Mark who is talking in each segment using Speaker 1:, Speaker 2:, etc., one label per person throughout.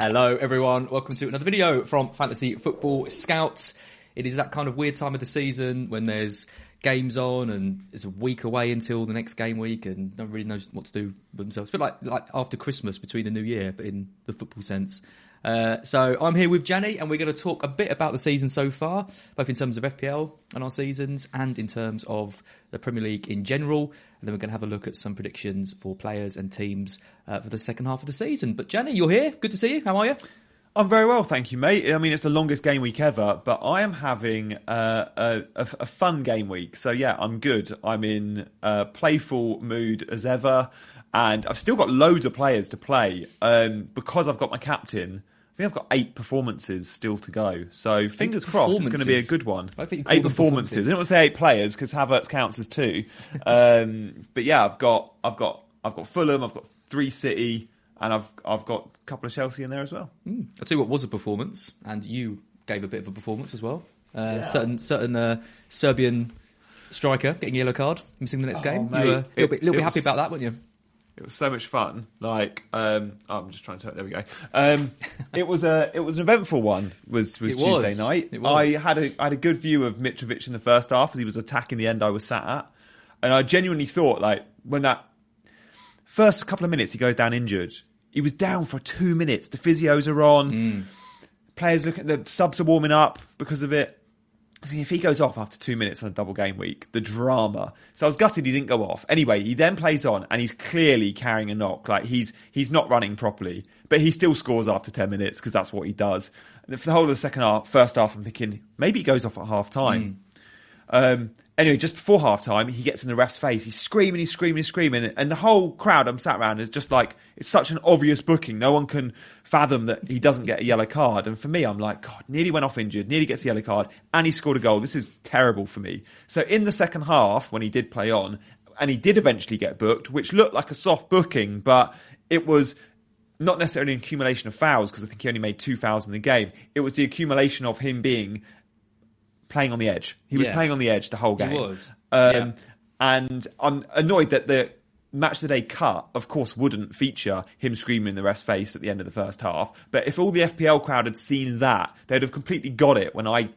Speaker 1: Hello, everyone. Welcome to another video from Fantasy Football Scouts. It is that kind of weird time of the season when there's games on and it's a week away until the next game week and no one really knows what to do with themselves. It's a bit like, like after Christmas between the new year, but in the football sense. Uh, so I'm here with Janny, and we're going to talk a bit about the season so far, both in terms of FPL and our seasons, and in terms of the Premier League in general. And then we're going to have a look at some predictions for players and teams uh, for the second half of the season. But Janny, you're here. Good to see you. How are you?
Speaker 2: I'm very well, thank you, mate. I mean, it's the longest game week ever, but I am having uh, a, a, a, fun game week. So yeah, I'm good. I'm in a playful mood as ever, and I've still got loads of players to play um, because I've got my captain. I think I've got eight performances still to go. So fingers crossed, it's going to be a good one.
Speaker 1: eight
Speaker 2: performances. performances. I don't want to say eight players because Havertz counts as two. um, but yeah, I've got, I've got, I've got Fulham. I've got three City, and I've, I've got a couple of Chelsea in there as well.
Speaker 1: Mm. I'll tell you what was a performance, and you gave a bit of a performance as well. Uh, yeah. Certain, certain uh, Serbian striker getting a yellow card, missing the next
Speaker 2: oh,
Speaker 1: game.
Speaker 2: Mate,
Speaker 1: you were a little bit, little bit happy about that, weren't you?
Speaker 2: It was so much fun. Like, um, oh, I'm just trying to. There we go. Um, it was a it was an eventful one. Was was
Speaker 1: It
Speaker 2: Tuesday
Speaker 1: was.
Speaker 2: night.
Speaker 1: Was.
Speaker 2: I had a I had a good view of Mitrovic in the first half as he was attacking the end I was sat at, and I genuinely thought like when that first couple of minutes he goes down injured. He was down for two minutes. The physios are on.
Speaker 1: Mm.
Speaker 2: Players look at the subs are warming up because of it. If he goes off after two minutes on a double game week, the drama. So I was gutted he didn't go off. Anyway, he then plays on and he's clearly carrying a knock. Like he's he's not running properly, but he still scores after ten minutes because that's what he does. And for the whole of the second half, first half, I'm thinking maybe he goes off at half time. Um, anyway, just before half time, he gets in the ref's face. He's screaming, he's screaming, he's screaming. And the whole crowd I'm sat around is just like, it's such an obvious booking. No one can fathom that he doesn't get a yellow card. And for me, I'm like, God, nearly went off injured, nearly gets a yellow card, and he scored a goal. This is terrible for me. So in the second half, when he did play on, and he did eventually get booked, which looked like a soft booking, but it was not necessarily an accumulation of fouls because I think he only made two fouls in the game. It was the accumulation of him being playing on the edge. He was
Speaker 1: Yeah.
Speaker 2: playing on the edge the whole game.
Speaker 1: He was.
Speaker 2: Um,
Speaker 1: Yeah.
Speaker 2: And I'm annoyed that the match of the day cut, of course, wouldn't feature him screaming in the ref's face at the end of the first half. But if all the FPL crowd had seen that, they'd have completely got it when I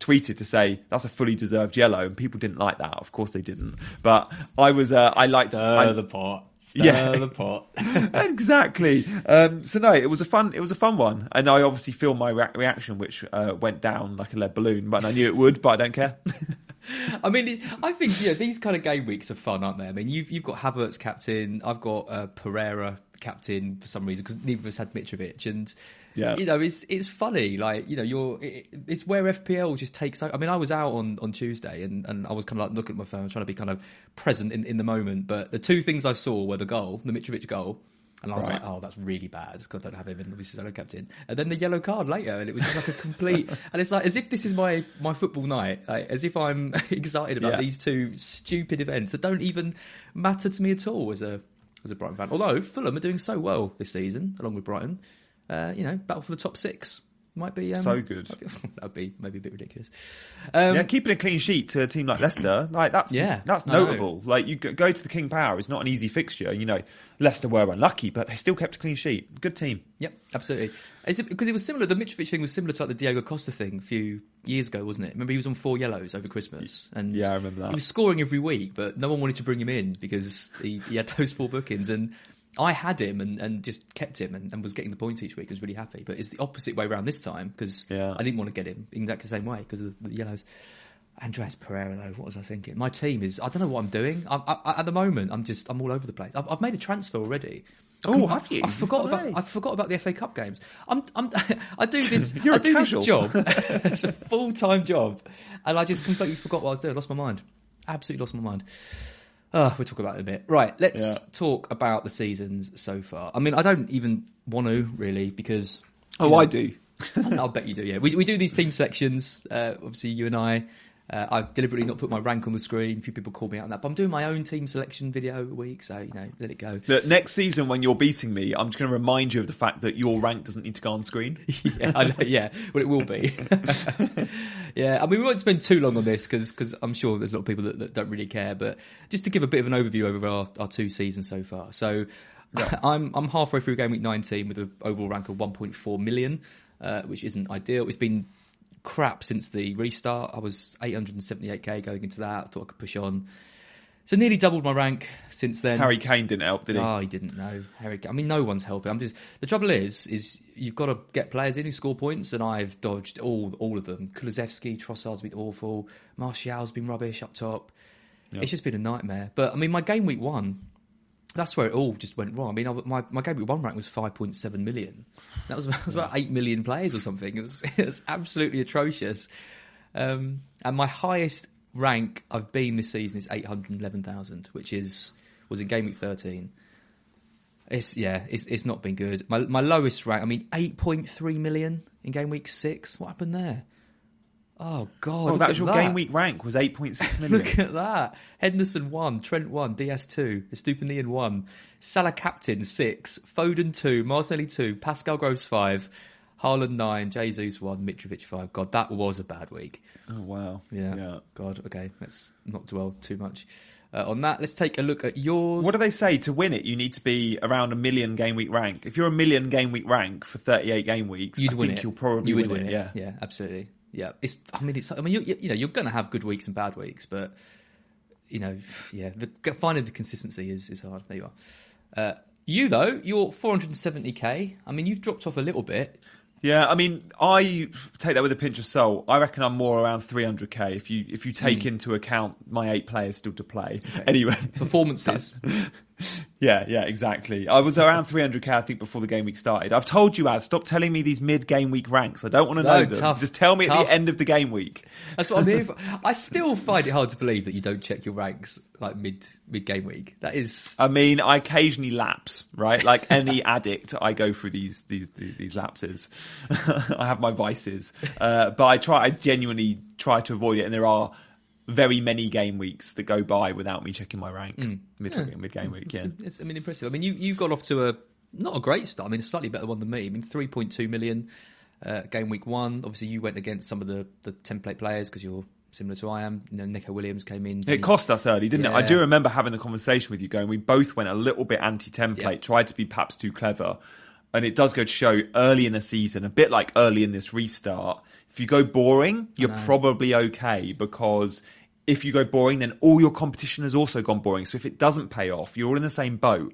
Speaker 2: tweeted to say that's a fully deserved yellow, and people didn't like that. Of course, they didn't. But I was, uh, I liked Stir I-
Speaker 1: pot.
Speaker 2: Stir Yeah. the
Speaker 1: pot.
Speaker 2: exactly. Um, so no, it was a fun. It was a fun one, and I obviously feel my rea- reaction, which uh, went down like a lead balloon. But I knew it would, but I don't care.
Speaker 1: I mean, I think yeah, these kind of game weeks are fun, aren't they? I mean, you've you've got Havertz captain, I've got uh, Pereira captain for some reason because neither of us had Mitrovic, and
Speaker 2: Yeah.
Speaker 1: you know, it's it's funny. Like you know, you're it, it's where FPL just takes. I mean, I was out on, on Tuesday and, and I was kind of like looking at my phone, trying to be kind of present in, in the moment. But the two things I saw were the goal, the Mitrovic goal. And I was
Speaker 2: Right.
Speaker 1: like, "Oh, that's really bad." Because I don't have him, and obviously I don't captain. And then the yellow card later, and it was just like a complete. and it's like as if this is my my football night, like, as if I'm excited about
Speaker 2: Yeah.
Speaker 1: these two stupid events that don't even matter to me at all as a as a Brighton fan. Although Fulham are doing so well this season, along with Brighton, uh, you know, battle for the top six might be um,
Speaker 2: So good.
Speaker 1: be- that'd be maybe a bit ridiculous. Um,
Speaker 2: yeah, keeping a clean sheet to a team like Leicester, like that's
Speaker 1: Yeah,
Speaker 2: that's notable. Like you go go to the King Power, it's not an easy fixture. You know, Leicester were unlucky, but they still kept a clean sheet. Good team.
Speaker 1: Yep, absolutely. Because it was similar. The Mitrovic thing was similar to like the Diego Costa thing a few years ago, wasn't it? Remember he was on four yellows over Christmas, and
Speaker 2: Yeah, I remember that.
Speaker 1: He was scoring every week, but no one wanted to bring him in because he, he had those four bookings. And I had him and, and just kept him and, and was getting the points each week. I was really happy. But it's the opposite way around this time because
Speaker 2: Yeah.
Speaker 1: I didn't want to get him in exactly the same way because of the, the yellows. Andreas Pereira, though, what was I thinking? My team is, I don't know what I'm doing. I, I, at the moment, I'm just, I'm all over the place. I've, I've made a transfer already.
Speaker 2: Oh, have you?
Speaker 1: I forgot about I forgot about the FA Cup games. I'm, I'm, I do this,
Speaker 2: You're
Speaker 1: I
Speaker 2: a
Speaker 1: do
Speaker 2: casual.
Speaker 1: this job. it's a full time job, and I just completely forgot what I was doing. I Lost my mind. Absolutely lost my mind. Uh, we'll talk about it in a bit. Right, let's
Speaker 2: Yeah.
Speaker 1: talk about the seasons so far. I mean, I don't even want to really because.
Speaker 2: Oh,
Speaker 1: know,
Speaker 2: I do.
Speaker 1: I'll bet you do. Yeah, we we do these team selections. Uh, obviously, you and I. Uh, I've deliberately not put my rank on the screen. A few people call me out on that, but I'm doing my own team selection video a week, so you know, let it go.
Speaker 2: That next season, when you're beating me, I'm just going to remind you of the fact that your rank doesn't need to go on screen.
Speaker 1: yeah, I know, yeah. Well, it will be. yeah, I mean, we won't spend too long on this because because I'm sure there's a lot of people that, that don't really care. But just to give a bit of an overview over our, our two seasons so far. So I'm I'm halfway through game week 19 with an overall rank of 1.4 million, uh, which isn't ideal. It's been crap since the restart. I was 878k going into that. I thought I could push on. So nearly doubled my rank since then.
Speaker 2: Harry Kane didn't help, did he?
Speaker 1: Oh, he didn't know. Harry. I mean, no one's helping. I'm just. The trouble is, is you've got to get players in who score points, and I've dodged all all of them. Kulusevski, Trossard's been awful. Martial's been rubbish up top. It's just been a nightmare. But I mean, my game week one. That's where it all just went wrong. I mean, I, my my game week one rank was five point seven million. That was, that was about eight million players or something. It was it was absolutely atrocious. Um, and my highest rank I've been this season is eight hundred eleven thousand, which is was in game week thirteen. It's yeah, it's it's not been good. My my lowest rank, I mean, eight point three million in game week six. What happened there? Oh God!
Speaker 2: Oh,
Speaker 1: look
Speaker 2: that was your
Speaker 1: that.
Speaker 2: game week rank was 8.6 million.
Speaker 1: Look at that. Henderson one, Trent one, DS two, Estupiñán one, Salah captain six, Foden two, Martinelli two, Pascal Gross five, Haaland nine, Jesus one, Mitrovic five. God, that was a bad week.
Speaker 2: oh wow.
Speaker 1: Yeah.
Speaker 2: yeah.
Speaker 1: God. Okay. Let's not dwell too much uh, on that. Let's take a look at yours.
Speaker 2: What do they say to win it? You need to be around a million game week rank. If you're a million game week rank for 38 game weeks,
Speaker 1: You'd
Speaker 2: I
Speaker 1: win
Speaker 2: think
Speaker 1: it.
Speaker 2: you'll probably
Speaker 1: you would
Speaker 2: win, it. Yeah.
Speaker 1: Yeah. Absolutely. Yeah. It's. I mean, it's. I mean, you, you know, you're going to have good weeks and bad weeks, but you know, yeah, the, finding the consistency is is hard. There you are. Uh, you though, you're 470k. I mean, you've dropped off a little bit.
Speaker 2: Yeah, I mean, I take that with a pinch of salt. I reckon I'm more around 300k if you if you take
Speaker 1: Hmm.
Speaker 2: into account my eight players still to play. Anyway,
Speaker 1: Performances.
Speaker 2: yeah, yeah, exactly. I was around 300k I think before the game week started. I've told you, Az, stop telling me these mid game week ranks. I don't want to
Speaker 1: No,
Speaker 2: know them.
Speaker 1: tough,
Speaker 2: Just tell me at the end of the game week.
Speaker 1: That's what I'm here for. I still find it hard to believe that you don't check your ranks like mid mid game week. That is.
Speaker 2: I mean, I occasionally lapse, right? Like any addict, I go through these these these, these lapses. I have my vices, uh, but I try. I genuinely try to avoid it, and there are very many game weeks that go by without me checking my rank mid mid game week. Yeah,
Speaker 1: It's, it's, I mean, impressive. I mean, you you've got off to a not a great start. I mean, a slightly better one than me. I mean, three point two million uh, game week one. Obviously, you went against some of the the template players because you're similar to I am. You know, Nico Williams came in.
Speaker 2: It cost us early, didn't it? I do remember having the conversation with you going, we both went a little bit anti template,
Speaker 1: Yeah.
Speaker 2: tried to be perhaps too clever. And it does go to show early in a season, a bit like early in this restart, if you go boring, you're probably okay because if you go boring, then all your competition has also gone boring. So if it doesn't pay off, you're all in the same boat.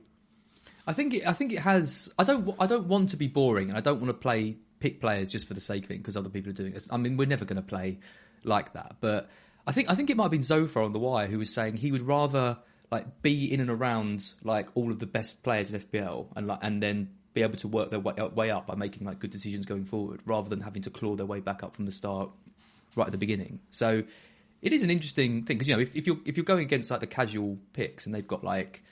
Speaker 1: I think it, I think it has. I don't. I don't want to be boring, and I don't want to play pick players just for the sake of it because other people are doing it. I mean, we're never going to play like that. But I think I think it might have been Zophar on the wire who was saying he would rather like be in and around like all of the best players in FPL and like and then be able to work their way, way up by making like good decisions going forward rather than having to claw their way back up from the start right at the beginning. So it is an interesting thing because you know if, if you're if you're going against like the casual picks and they've got like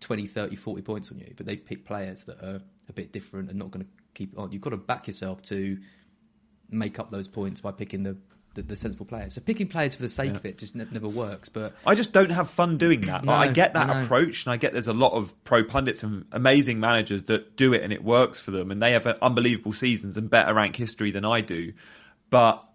Speaker 1: 20, 30, 40 points on you, but they've picked players that are a bit different and not going to keep on. You've got to back yourself to make up those points by picking the, the, the sensible players. So picking players for the sake of it just ne- never works. But
Speaker 2: I just don't have fun doing that.
Speaker 1: No,
Speaker 2: I get that
Speaker 1: I
Speaker 2: approach, and I get there's a lot of pro pundits and amazing managers that do it and it works for them, and they have unbelievable seasons and better rank history than I do. But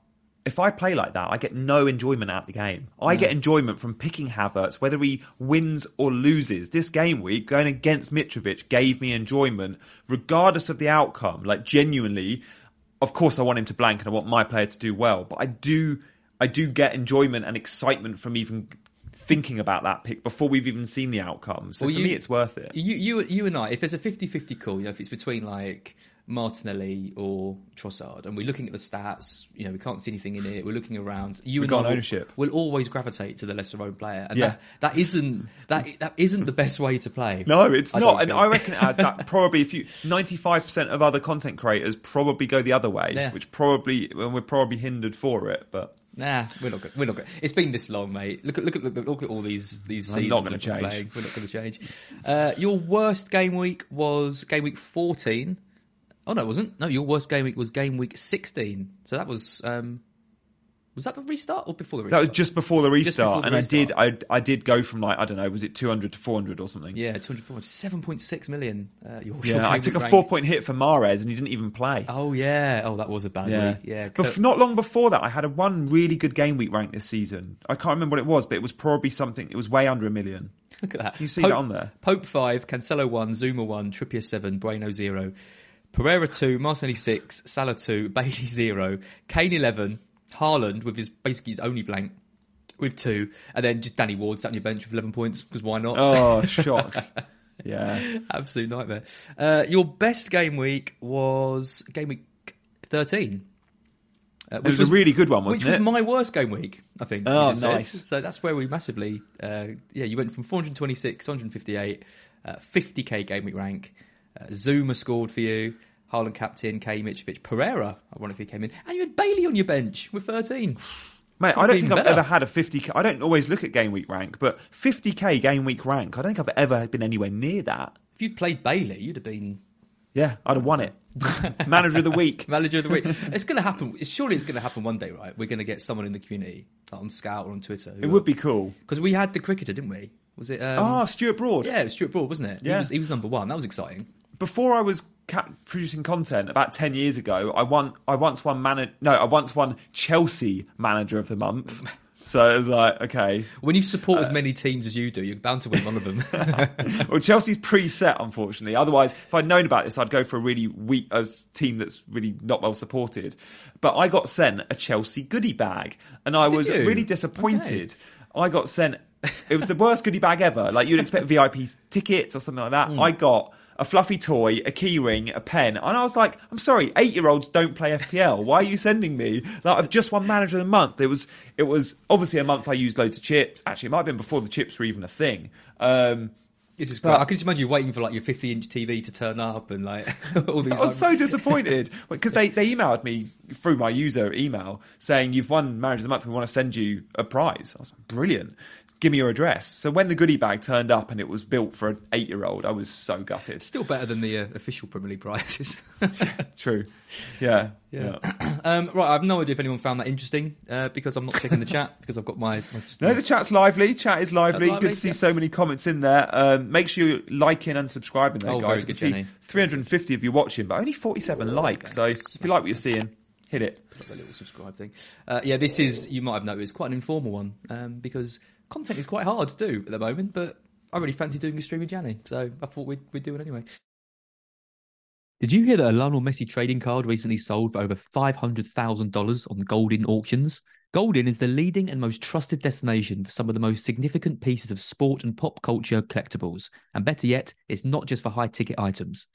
Speaker 2: if I play like that, I get no enjoyment out the game. I get enjoyment from picking Havertz, whether he wins or loses. This game week, going against Mitrovic, gave me enjoyment, regardless of the outcome. Like genuinely, of course, I want him to blank and I want my player to do well, but I do, I do get enjoyment and excitement from even thinking about that pick before we've even seen the outcome. So
Speaker 1: Well,
Speaker 2: for
Speaker 1: you-
Speaker 2: me, it's worth it.
Speaker 1: You, you, you and I, if there's a 50-50 call, you know, if it's between like Martinelli or Trossard, and we're looking at the stats, you know, we can't see anything in it. We're looking around. You
Speaker 2: We've
Speaker 1: and
Speaker 2: got
Speaker 1: I will,
Speaker 2: ownership.
Speaker 1: will always gravitate to the lesser owned player, and
Speaker 2: Yeah.
Speaker 1: that, that isn't that that isn't the best way to play.
Speaker 2: No, it's
Speaker 1: I
Speaker 2: not, and. I reckon it has that probably if you ninety five percent of other content creators probably go the other way,
Speaker 1: Yeah.
Speaker 2: which probably and we're probably hindered for it. But
Speaker 1: Nah, we're not good. We're not good. It's been this long, mate. Look at look at look at, look at all these these
Speaker 2: I'm
Speaker 1: seasons.
Speaker 2: not gonna
Speaker 1: we're
Speaker 2: change.
Speaker 1: playing. We're not going to change. Uh, your worst game week was game week fourteen. Oh no, it wasn't. No, your worst game week was game week sixteen. So that was um, was that the restart or before the restart?
Speaker 2: that was just before the restart,
Speaker 1: before the
Speaker 2: and I did. I I did go from like I don't know was it two hundred to four hundred or something.
Speaker 1: yeah, two hundred four, seven point six million. Uh, your, your
Speaker 2: Yeah, I took a
Speaker 1: rank.
Speaker 2: four point hit for Mares and he didn't even play.
Speaker 1: Oh yeah. Oh, that was a bad
Speaker 2: Yeah,
Speaker 1: week. Yeah.
Speaker 2: But
Speaker 1: Kurt-
Speaker 2: not long before that, I had a one really good game week rank this season. I can't remember what it was, but it was probably something. It was way under a million.
Speaker 1: Look at that.
Speaker 2: You see
Speaker 1: Pope,
Speaker 2: that on there?
Speaker 1: Pope 5, Cancelo 1, Zouma 1, Trippier 7, Bueno 0, Pereira 2, Martinelli 6, Salah 2, Bailey 0, Kane 11, Haaland with his basically his only blank with 2, and then just Danny Ward sat on your bench with 11 points, because why not?
Speaker 2: Oh, shock! yeah,
Speaker 1: Absolute nightmare. Uh, your best game week was game week 13. Uh,
Speaker 2: it was, a really good one, wasn't it?
Speaker 1: which was my worst game week, I think.
Speaker 2: Oh,
Speaker 1: just said.
Speaker 2: nice.
Speaker 1: So that's where we massively, uh, yeah, you went from 426 to 158, uh, 50k game week rank. Uh, Zouma scored for you. Haaland captain, Kay Mitrovic, Pereira, ironically came in, and you had Bailey on your bench with 13.
Speaker 2: Mate, I don't think I've ever had a 50k. I don't always look at game week rank, but 50k game week rank, I don't think I've ever been anywhere near that.
Speaker 1: If you'd played Bailey, you'd have been
Speaker 2: Yeah, I'd have won it. Manager of the week.
Speaker 1: manager of the week. it's going to happen. Surely it's going to happen one day, right? We're going to get someone in the community like on Scout or on Twitter.
Speaker 2: It would be cool.
Speaker 1: because we had the cricketer, didn't we? Was it? Um,
Speaker 2: Ah, Stuart Broad.
Speaker 1: yeah, it was Stuart Broad, wasn't it?
Speaker 2: Yeah.
Speaker 1: he was, he was number one. That was exciting.
Speaker 2: Before I was producing content about 10 years ago, I won. I once won man- No, I once won Chelsea Manager of the Month. So it was like, okay.
Speaker 1: When you support
Speaker 2: Uh,
Speaker 1: as many teams as you do, you're bound to win one of them.
Speaker 2: Well, Chelsea's preset, unfortunately. Otherwise, if I'd known about this, I'd go for a really weak team that's really not well supported. But I got sent a Chelsea goodie bag, and I was
Speaker 1: you?
Speaker 2: really disappointed. I got sent. It was the worst goodie bag ever. Like you'd expect VIP tickets or something like that.
Speaker 1: Hmm.
Speaker 2: I got a fluffy toy, a key ring, a pen, and I was like, "I'm sorry, eight year olds don't play FPL. Why are you sending me? Like I've just won Manager of the Month. It was it was obviously a month I used loads of chips. Actually, it might have been before the chips were even a thing. Um,
Speaker 1: this is great.
Speaker 2: But-
Speaker 1: I can just imagine you waiting for like your 50 inch TV to turn up and like all these.
Speaker 2: I was
Speaker 1: like-
Speaker 2: so disappointed because they, they emailed me through my user email saying you've won Marriage of the Month. We want to send you a prize. I was like, brilliant. Give me your address. So when the goodie bag turned up and it was built for an eight year old, I was so gutted.
Speaker 1: Still better than the uh, official Premier League prizes.
Speaker 2: True. Yeah.
Speaker 1: Yeah. um, right, I have no idea if anyone found that interesting uh, because I'm not checking the chat because I've got my. my
Speaker 2: No, the chat's lively. Chat is lively.
Speaker 1: Lively,
Speaker 2: Good to see
Speaker 1: yeah.
Speaker 2: so many comments in there. Um, make sure you're liking and subscribing there,
Speaker 1: Oh,
Speaker 2: guys.
Speaker 1: good,
Speaker 2: I see 350 of you watching, but only 47 likes. So if you like what you're seeing, hit it.
Speaker 1: Put up the little subscribe thing. Uh, yeah, this is you might have noticed quite an informal one um, because content is quite hard to do at the moment. But I really fancy doing a stream with Janny, so I thought we'd, we'd do it anyway. Did you hear that a Lionel Messi trading card recently sold for over $500,000 on Goldin auctions? Goldin is the leading and most trusted destination for some of the most significant pieces of sport and pop culture collectibles. And better yet, it's not just for high ticket items.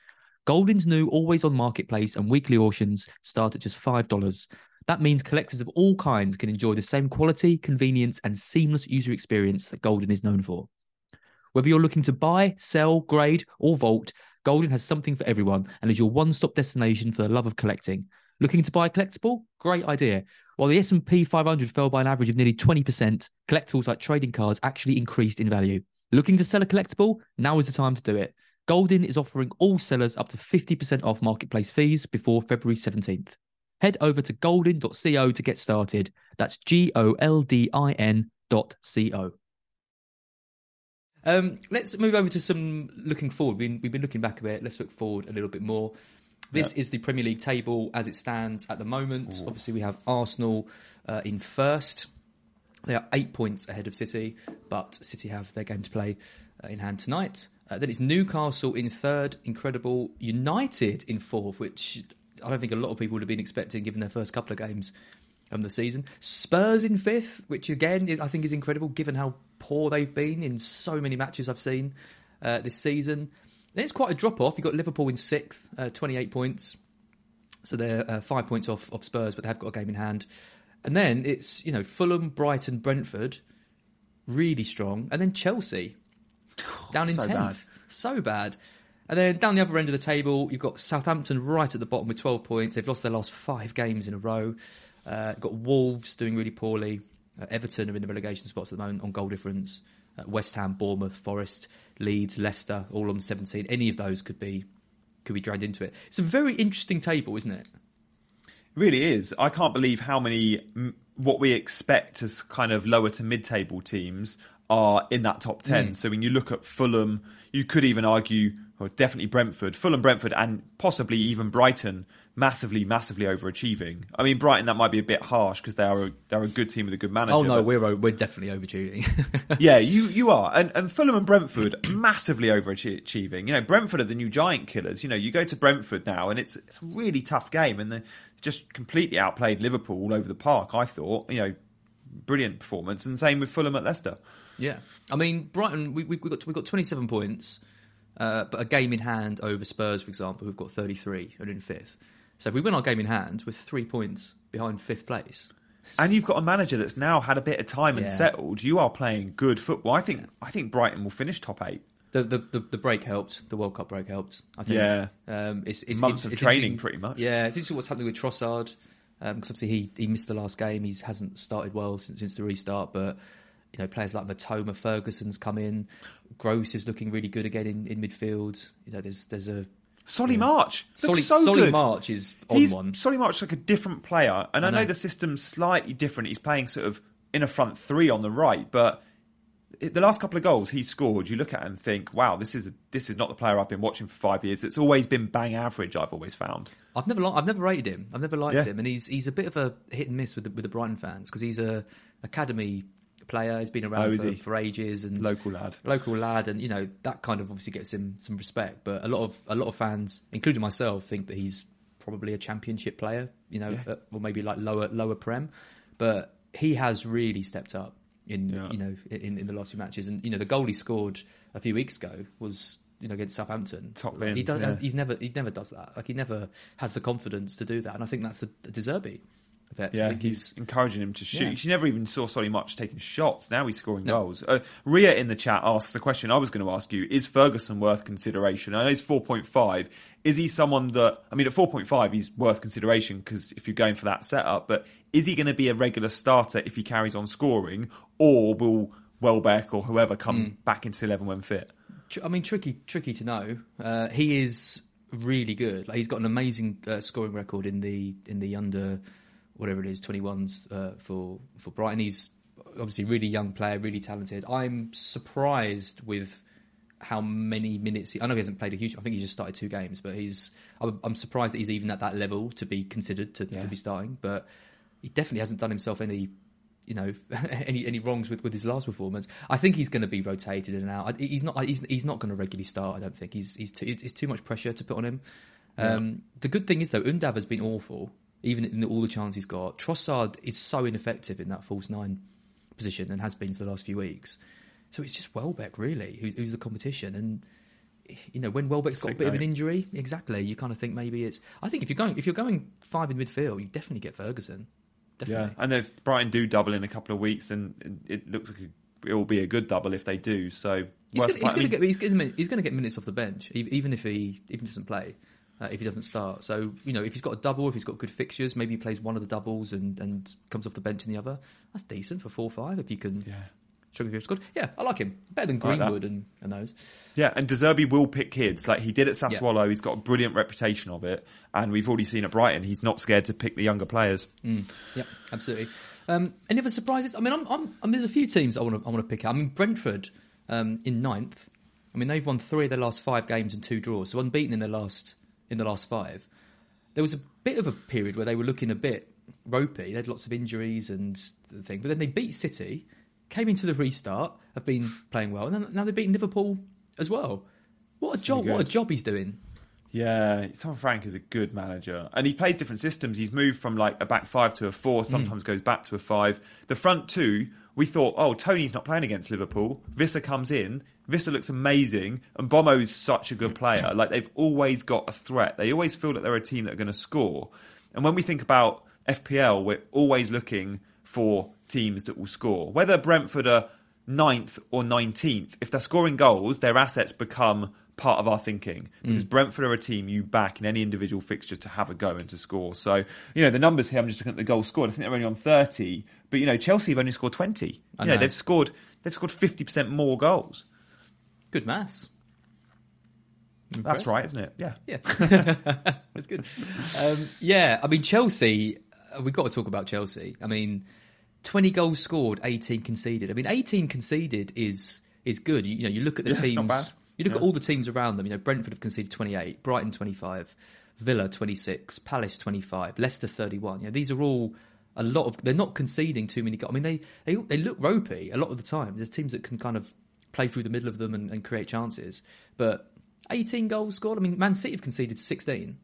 Speaker 1: Goldin's new always on marketplace and weekly auctions start at just $5. That means collectors of all kinds can enjoy the same quality, convenience, and seamless user experience that Goldin is known for. Whether you're looking to buy, sell, grade, or vault, Goldin has something for everyone and is your one-stop destination for the love of collecting. Looking to buy a collectible? Great idea. While the S&P 500 fell by an average of nearly 20%, collectibles like trading cards actually increased in value. Looking to sell a collectible? Now is the time to do it. Goldin is offering all sellers up to 50% off marketplace fees before February 17th. Head over to goldin.co to get started. That's G O L D I N dot C O. Um, let's move over to some looking forward. We've been, we've been looking back a bit. Let's look forward a little bit more. This is the Premier League table as it stands at the moment. Obviously, we have Arsenal uh, in first. They are eight points ahead of City, but City have their game to play uh, in hand tonight. Uh, then it's Newcastle in third, incredible. United in fourth, which I don't think a lot of people would have been expecting given their first couple of games. of the season. Spurs in fifth, which again is, I think is incredible given how poor they've been in so many matches I've seen uh, this season. Then it's quite a drop off. You've got Liverpool in sixth, uh, 28 points. So they're uh, five points off, off Spurs, but they have got a game in hand. And then it's, you know, Fulham, Brighton, Brentford, really strong. And then Chelsea, down in
Speaker 2: so
Speaker 1: 10th.
Speaker 2: bad.
Speaker 1: So bad. And then down the other end of the table, you've got Southampton right at the bottom with 12 points. They've lost their last five games in a row. Uh, got Wolves doing really poorly. Uh, Everton are in the relegation spots at the moment on goal difference. Uh, West Ham, Bournemouth, Forest, Leeds, Leicester, all on 17. Any of those could be could be dragged into it. It's a very interesting table, isn't it?
Speaker 2: It really is. I can't believe how many what we expect as kind of lower to mid-table teams are in that top ten. So when you look at Fulham, you could even argue, or definitely Brentford, Fulham, Brentford, and possibly even Brighton, massively, massively overachieving. I mean, Brighton that might be a bit harsh because they are a, they're a good team with a good manager.
Speaker 1: Oh no, we're we're definitely overdue.
Speaker 2: yeah, you you are, and and Fulham and Brentford massively overachieving. You know, Brentford are the new giant killers. You know, you go to Brentford now, and it's it's a really tough game, and they just completely outplayed Liverpool all over the park. I thought, you know, brilliant performance, and same with Fulham at Leicester.
Speaker 1: Yeah, I mean Brighton. We, we've got we've got twenty seven points, uh, but a game in hand over Spurs, for example, who've got thirty three and in fifth. So if we win our game in hand, we're three points behind fifth place.
Speaker 2: And you've got a manager that's now had a bit of time and
Speaker 1: Yeah.
Speaker 2: settled. You are playing good football. I think I think Brighton will finish top eight.
Speaker 1: The, the the the break helped. The World Cup break helped. I think.
Speaker 2: Yeah.
Speaker 1: Um, it's, it's
Speaker 2: Months
Speaker 1: it's-
Speaker 2: of
Speaker 1: it's
Speaker 2: training, pretty much.
Speaker 1: Yeah, it's interesting what's happening with Trossard because obviously he, he missed the last game. He hasn't started well since since the restart, but. You know, players like Mitoma, Ferguson's come in. Gross is looking really good again in, in midfield. You know, there's there's a
Speaker 2: Solly March,
Speaker 1: Solly,
Speaker 2: so
Speaker 1: Solly. March is on
Speaker 2: He's
Speaker 1: one.
Speaker 2: Solly March is like a different player, and I,
Speaker 1: I
Speaker 2: know.
Speaker 1: know.
Speaker 2: the system's slightly different. He's playing sort of in a front three on the right, but the last couple of goals he scored, you look at and think, "Wow, this is a, this is not the player I've been watching for five years." It's always been bang average. I've always found.
Speaker 1: I've never, I've never rated him. I've never liked
Speaker 2: Yeah.
Speaker 1: him, and he's he's a bit of a hit and miss with the, with the Brighton fans because he's a academy player. He's been
Speaker 2: Oh,
Speaker 1: around
Speaker 2: is
Speaker 1: for,
Speaker 2: he?
Speaker 1: for ages and
Speaker 2: Local lad.
Speaker 1: local lad, and you know that kind of obviously gets him some respect. But a lot of a lot of fans, including myself, think that he's probably a championship player. You know,
Speaker 2: Yeah.
Speaker 1: or maybe like lower lower prem, but he has really stepped up in
Speaker 2: Yeah.
Speaker 1: you know in, in the last few matches. And you know the goal he scored a few weeks ago was. You know, against Southampton,
Speaker 2: Top
Speaker 1: he does.
Speaker 2: yeah.
Speaker 1: He's never. He never does that. Like he never has the confidence to do that. And I think that's the, the De Zerbi I
Speaker 2: Yeah,
Speaker 1: think
Speaker 2: he's encouraging him to shoot.
Speaker 1: Yeah.
Speaker 2: You never even saw Solly March taking shots. Now he's scoring goals. Uh, Ria in the chat asks the question I was going to ask you: Is Ferguson worth consideration? I know he's four point five. Is he someone that? I mean, at four point five, he's worth consideration because if you're going for that setup. But is he going to be a regular starter if he carries on scoring, or will Welbeck or whoever come
Speaker 1: Hmm.
Speaker 2: back into the eleven when fit?
Speaker 1: I mean, tricky, tricky to know. Uh, he is really good. Like he's got an amazing uh, scoring record in the in the under whatever it is twenty ones uh, for for Brighton. He's obviously a really young player, really talented. I'm surprised with how many minutes. He, I know he hasn't played a huge. I think he just started two games, but he's. I'm, I'm surprised that he's even at that level to be considered to,
Speaker 2: Yeah.
Speaker 1: to be starting. But he definitely hasn't done himself any you know any any wrongs with, with his last performance. I think he's going to be rotated in and out. I- He's not he's, he's not going to regularly start. I don't think he's he's too it's too much pressure to put on him. Um, The good thing is though, Undav has been awful, even in all the chance he's got. Trossard is so ineffective in that false nine position and has been for the last few weeks. So it's just Welbeck really who's, who's the competition and. You know, when Welbeck's got a bit of an injury, exactly, you kind of think maybe it's. I think if you're going if you're going five in midfield, you definitely get Ferguson. Definitely.
Speaker 2: Yeah, and if Brighton do double in a couple of weeks, and it looks like it will be a good double if they do. So
Speaker 1: He's going to get he's going to get minutes off the bench, even if he even if he doesn't play, uh, if he doesn't start. So you know, if he's got a double, if he's got good fixtures, maybe he plays one of the doubles and, and comes off the bench in the other. That's decent for four or five if you can.
Speaker 2: Yeah.
Speaker 1: With. Yeah, I like him better than
Speaker 2: I like.
Speaker 1: Greenwood and, and those.
Speaker 2: Yeah, and De Zerbi will pick kids like he did at Sassuolo. He's got a brilliant reputation of it, and we've already seen at Brighton. He's not scared to pick the younger players.
Speaker 1: Yeah, absolutely. Um, any other surprises? I mean, I'm, I'm, I mean, there's a few teams I want to I want to pick out. I mean, Brentford um, in ninth. I mean, they've won three of their last five games and two draws, so unbeaten in their last in the last five. There was a bit of a period where they were looking a bit ropey. They had lots of injuries and the thing, but then they beat City, came into the restart, have been playing well, and then, now they're beating Liverpool as well. What a job! What a job he's doing.
Speaker 2: Yeah, Tom Frank is a good manager, and he plays different systems. He's moved from like a back five to a four. Mm. Sometimes goes back to a five. The front two, we thought, oh, Toney's not playing against Liverpool. Wissa comes in. Wissa looks amazing, and Mbeumo is such a good mm. player. Like they've always got a threat. They always feel that they're a team that are going to score. And when we think about FPL, we're always looking for teams that will score. Whether Brentford are ninth or 19th, if they're scoring goals, their assets become part of our thinking mm. because Brentford are a team you back in any individual fixture to have a go and to score. So, you know, the numbers here, I'm just looking at the goals scored. I think they're only on 30, but, you know, Chelsea have only scored 20. You know,
Speaker 1: know.
Speaker 2: they've scored they've scored 50% more goals.
Speaker 1: Good maths.
Speaker 2: That's right, isn't it? Yeah.
Speaker 1: Yeah, that's good. Um, yeah, I mean Chelsea. uh, We've got to talk about Chelsea. I mean, twenty goals scored, eighteen conceded. I mean, eighteen conceded is is good. You, you know, you look at the
Speaker 2: Yeah,
Speaker 1: teams. You look at all the teams around them. You know, Brentford have conceded twenty eight, Brighton twenty five, Villa twenty six, Palace twenty five, Leicester thirty one. You know, these are all a lot of. They're not conceding too many goals. I mean, they they they look ropey a lot of the time. There's teams that can kind of play through the middle of them and, and create chances, but. 18 goals scored. I mean, Man City have conceded 16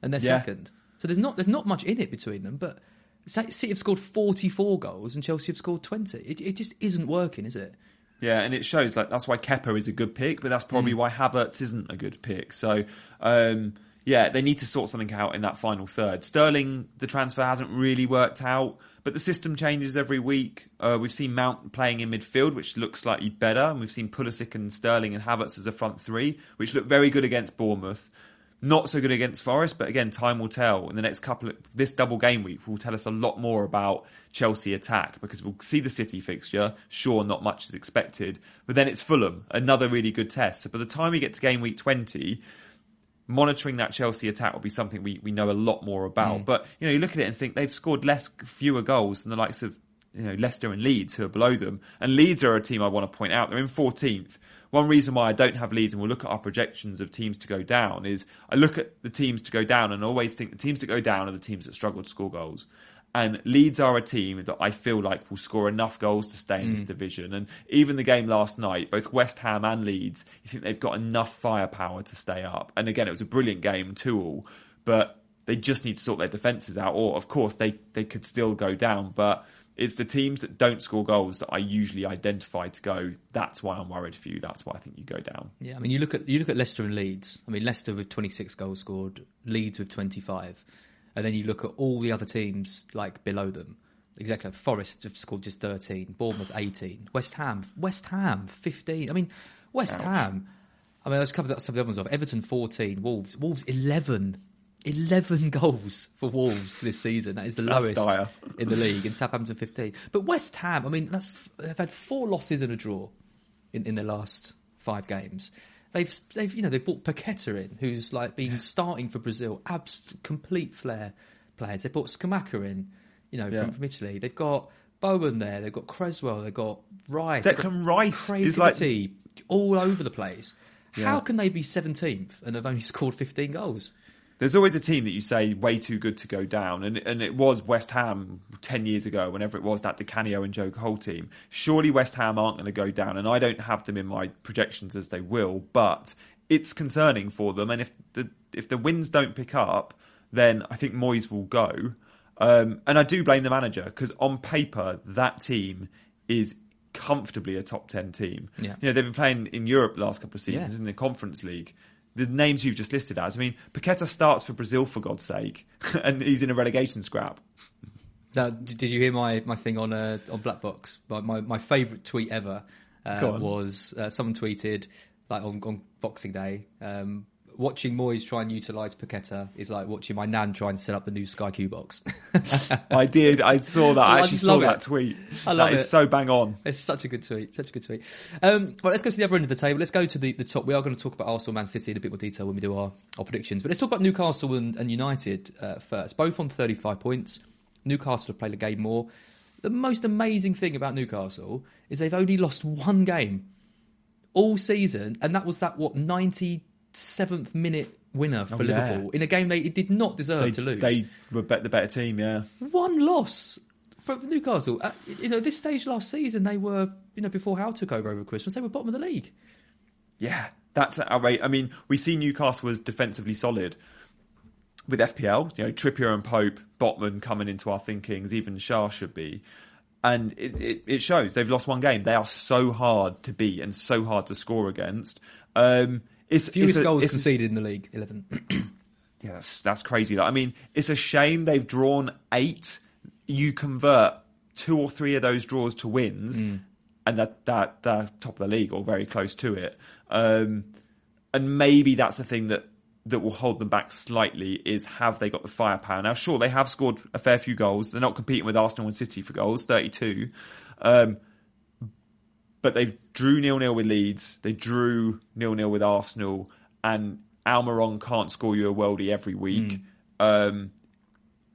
Speaker 1: and they're
Speaker 2: Yeah.
Speaker 1: second. So there's not there's not much in it between them. But City have scored 44 goals and Chelsea have scored 20. It, it just isn't working, is it?
Speaker 2: Yeah, and it shows like that's why Kepa is a good pick, but that's probably why Havertz isn't a good pick. So, um, yeah, they need to sort something out in that final third. Sterling, the transfer hasn't really worked out, but the system changes every week. Uh, we've seen Mount playing in midfield, which looks slightly better, and we've seen Pulisic and Sterling and Havertz as a front three, which look very good against Bournemouth. Not so good against Forest, but again, time will tell. In the next couple of this double game week will tell us a lot more about Chelsea attack because we'll see the City fixture. Sure, not much is expected, but then it's Fulham, another really good test. So by the time we get to game week twenty, monitoring that Chelsea attack will be something we, we know a lot more about. Mm. But you know, you look at it and think they've scored less fewer goals than the likes of you know Leicester and Leeds, who are below them. And Leeds are a team I want to point out. They're in 14th. One reason why I don't have Leeds, and we'll look at our projections of teams to go down, is I look at the teams to go down and always think the teams that go down are the teams that struggle to score goals. And Leeds are a team that I feel like will score enough goals to stay in this mm. division. And even the game last night, both West Ham and Leeds, you think they've got enough firepower to stay up. And again, it was a brilliant game, two all, but they just need to sort their defences out. Or, of course, they, they could still go down. But it's the teams that don't score goals that I usually identify to go, that's why I'm worried for you. That's why I think you go down.
Speaker 1: Yeah, I mean, you look at you look at Leicester and Leeds. I mean, Leicester with 26 goals scored, Leeds with 25, and then you look at all the other teams like below them. Exactly, Forest have scored just 13, Bournemouth 18, West Ham West Ham 15. I mean, West Ham. I mean, let's cover that, some of the other ones off. Everton 14, Wolves Wolves 11. 11 goals for Wolves this season. That is the lowest
Speaker 2: dire.
Speaker 1: in the league, in Southampton 15. But West Ham, I mean, that's f- they've had four losses and a draw in, in the last five games. They've they've you know they've brought Paqueta in, who's like been starting for Brazil, abs- complete flair players. They brought Scamacca in, you know,
Speaker 2: Yeah.
Speaker 1: from, from Italy. They've got Bowen there. They've got Cresswell. They've got Rice.
Speaker 2: Declan Rice is like-
Speaker 1: creativity all over the place.
Speaker 2: Yeah.
Speaker 1: How can they be seventeenth and have only scored fifteen goals?
Speaker 2: There's always a team that you say way too good to go down, and and it was West Ham ten years ago, whenever it was that Di Canio and Joe Cole team. Surely West Ham aren't going to go down, and I don't have them in my projections as they will, but it's concerning for them. And if the if the wins don't pick up, then I think Moyes will go. Um, and I do blame the manager because on paper that team is comfortably a top ten team.
Speaker 1: Yeah.
Speaker 2: You know they've been playing in Europe the last couple of seasons
Speaker 1: Yeah.
Speaker 2: in the Conference League. The names you've just listed as, I mean, Paqueta starts for Brazil for God's sake, and he's in a relegation scrap.
Speaker 1: Now, did you hear my, my thing on uh, on Black Box? My my, my favourite tweet ever uh, was uh, someone tweeted like on, on Boxing Day. Um, watching Moyes try and utilise Paqueta is like watching my nan try and set up the new Sky Q box.
Speaker 2: I did, I saw that. I
Speaker 1: I
Speaker 2: actually saw
Speaker 1: love
Speaker 2: that
Speaker 1: it.
Speaker 2: tweet.
Speaker 1: I love
Speaker 2: that is
Speaker 1: it.
Speaker 2: It's so bang on.
Speaker 1: It's such a good tweet. Such a good tweet. Um, right, let's go to the other end of the table. Let's go to the, the top. We are going to talk about Arsenal, Man City in a bit more detail when we do our, our predictions. But let's talk about Newcastle and, and United uh, first. Both on 35 points. Newcastle have played a game more. The most amazing thing about Newcastle is they've only lost one game all season, and that was that, what, 97th minute winner for
Speaker 2: Oh, yeah.
Speaker 1: Liverpool in a game they did not deserve
Speaker 2: They,
Speaker 1: to lose
Speaker 2: they were bet the better team, yeah.
Speaker 1: one loss for for Newcastle. At, you know, this stage last season, they were, you know, before Howe took over over Christmas, they were bottom of the league.
Speaker 2: Yeah. That's outrageous. I mean, we see Newcastle was defensively solid with FPL. You know, Trippier and Pope, Botman coming into our thinkings. Even Schär should be. And it, it, it shows they've lost one game. They are so hard to beat and so hard to score against. Um, it's
Speaker 1: Fewest
Speaker 2: it's a-
Speaker 1: goals
Speaker 2: it's
Speaker 1: conceded in the league, 11.
Speaker 2: yeah, that's, that's crazy. Like, I mean, it's a shame they've drawn eight. You convert two or three of those draws to wins,
Speaker 1: Mm.
Speaker 2: and that that they're top of the league or very close to it. Um, and maybe that's the thing that that will hold them back slightly is have they got the firepower? Now, sure, they have scored a fair few goals. They're not competing with Arsenal and City for goals, thirty-two. Um, but they drew nil nil with Leeds. They drew nil nil with Arsenal, and Almiron can't score you a worldie every week. Um,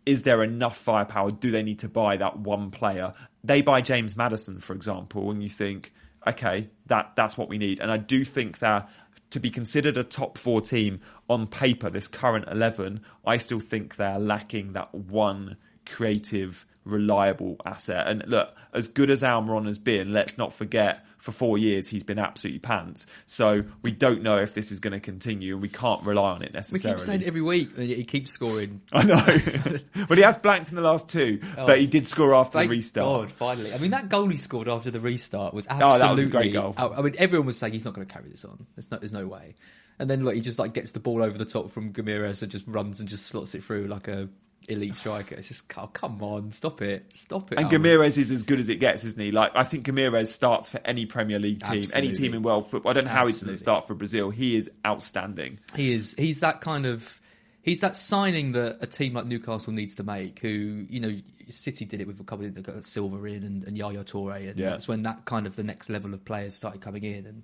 Speaker 2: is there enough firepower? Do they need to buy that one player? They buy James Maddison, for example, and you think, okay, that that's what we need. And I do think that to be considered a top four team on paper, this current eleven, I still think they're lacking that one creative, reliable asset. And look, as good as Almiron has been, let's not forget for four years he's been absolutely pants. So we don't know if this is going to continue, and we can't rely on it necessarily.
Speaker 1: We keep saying every week, he keeps scoring.
Speaker 2: I know. well, he has blanked in the last two, oh. but he did score after the restart.
Speaker 1: God, finally. I mean, that goal he scored after the restart was
Speaker 2: Oh,
Speaker 1: absolutely.
Speaker 2: that was a great goal.
Speaker 1: I mean, everyone was saying he's not going to carry this on. There's no, there's no way. And then like he just like gets the ball over the top from Guimarães and just runs and just slots it through like a elite striker. It's just, oh, come on, stop it, stop it.
Speaker 2: And
Speaker 1: Almiron.
Speaker 2: Guimarães is as good as it gets, isn't he? Like I think Guimarães starts for any Premier League team, any team in world football. I don't know how he doesn't
Speaker 1: Absolutely.
Speaker 2: start for Brazil. He is outstanding.
Speaker 1: He is. He's that kind of. He's that signing that a team like Newcastle needs to make. Who you know, City did it with a couple of uh, got Silva in and, and Yaya Toure, and
Speaker 2: Yeah.
Speaker 1: that's when that kind of the next level of players started coming in. And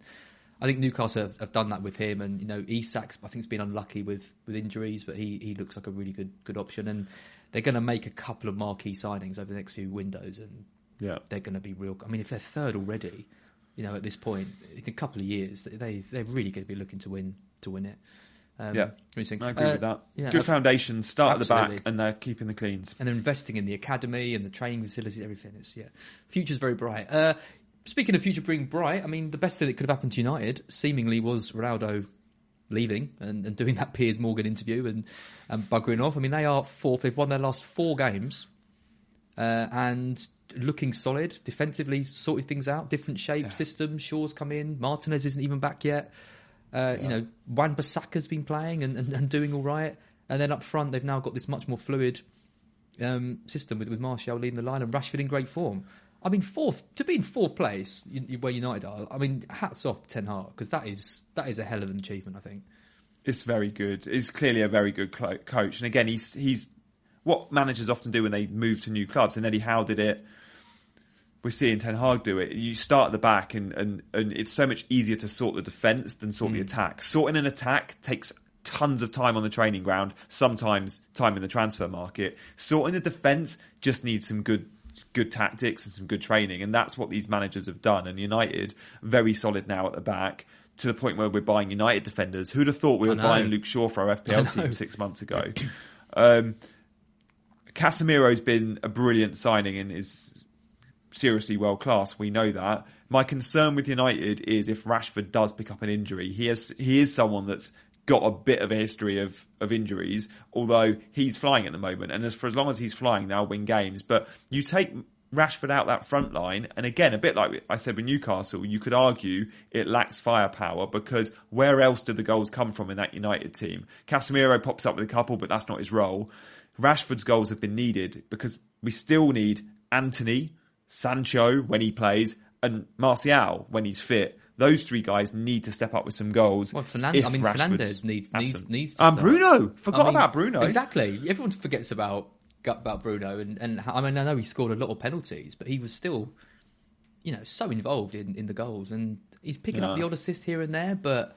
Speaker 1: I think Newcastle have, have done that with him. And you know, Isak's I think has been unlucky with, with injuries, but he, he looks like a really good good option. And they're going to make a couple of marquee signings over the next few windows, and
Speaker 2: Yeah.
Speaker 1: they're going to be real. I mean, if they're third already, you know, at this point, in a couple of years, they they're really going to be looking to win to win it. Um,
Speaker 2: Yeah,
Speaker 1: what do you think?
Speaker 2: I agree
Speaker 1: Uh,
Speaker 2: with that.
Speaker 1: yeah,
Speaker 2: good
Speaker 1: uh,
Speaker 2: foundation, start at the
Speaker 1: absolutely.
Speaker 2: back, and they're keeping the cleans.
Speaker 1: and they're investing in the academy and the training facilities, everything. It's yeah, future's very bright. Uh, speaking of future being bright, I mean, the best thing that could have happened to United seemingly was Ronaldo leaving and, and doing that Piers Morgan interview and and buggering off. I mean, they are fourth. They've won their last four games uh, and looking solid defensively, sorted things out. Different shape system. Shaw's come in. Martinez isn't even back yet. Uh, You know, Wan Bissaka's been playing and, and, and doing all right. And then up front, they've now got this much more fluid um, system with, with Martial leading the line and Rashford in great form. I mean, fourth to be in fourth place where United are. I mean, hats off to Ten Hag because that is that is a hell of an achievement. I think.
Speaker 2: It's very good. He's clearly a very good clo- coach. And again, he's he's what managers often do when they move to new clubs. And Eddie Howe did it. We're seeing Ten Hag do it. You start at the back, and, and, and it's so much easier to sort the defence than sort the mm. attack. Sorting an attack takes tons of time on the training ground, sometimes time in the transfer market. Sorting the defence just needs some good good tactics and some good training, and that's what these managers have done. And United very solid now at the back. To the point where we're buying United defenders. Who'd have thought we were buying Luke Shaw for our FPL team six months ago? Um, Casemiro's been a brilliant signing and is seriously world class. We know that. My concern with United is if Rashford does pick up an injury, he has he is someone that's got a bit of a history of of injuries. Although he's flying at the moment, and as for as long as he's flying, they'll win games. But you take Rashford out that front line, and again, a bit like I said with Newcastle, you could argue it lacks firepower because where else did the goals come from in that United team? Casemiro pops up with a couple, but that's not his role. Rashford's goals have been needed because we still need Antony, Sancho when he plays, and Martial when he's fit. Those three guys need to step up with some goals.
Speaker 1: Well, Fernan-
Speaker 2: if
Speaker 1: I mean,
Speaker 2: Rashford's
Speaker 1: Fernandes needs needs
Speaker 2: absent.
Speaker 1: needs. To
Speaker 2: And
Speaker 1: start.
Speaker 2: Bruno, forgot
Speaker 1: I mean,
Speaker 2: about Bruno.
Speaker 1: Exactly. Everyone forgets about about Bruno, and and I mean, I know he scored a lot of penalties, but he was still, you know, so involved in in the goals, and he's picking up the odd assist here and there, but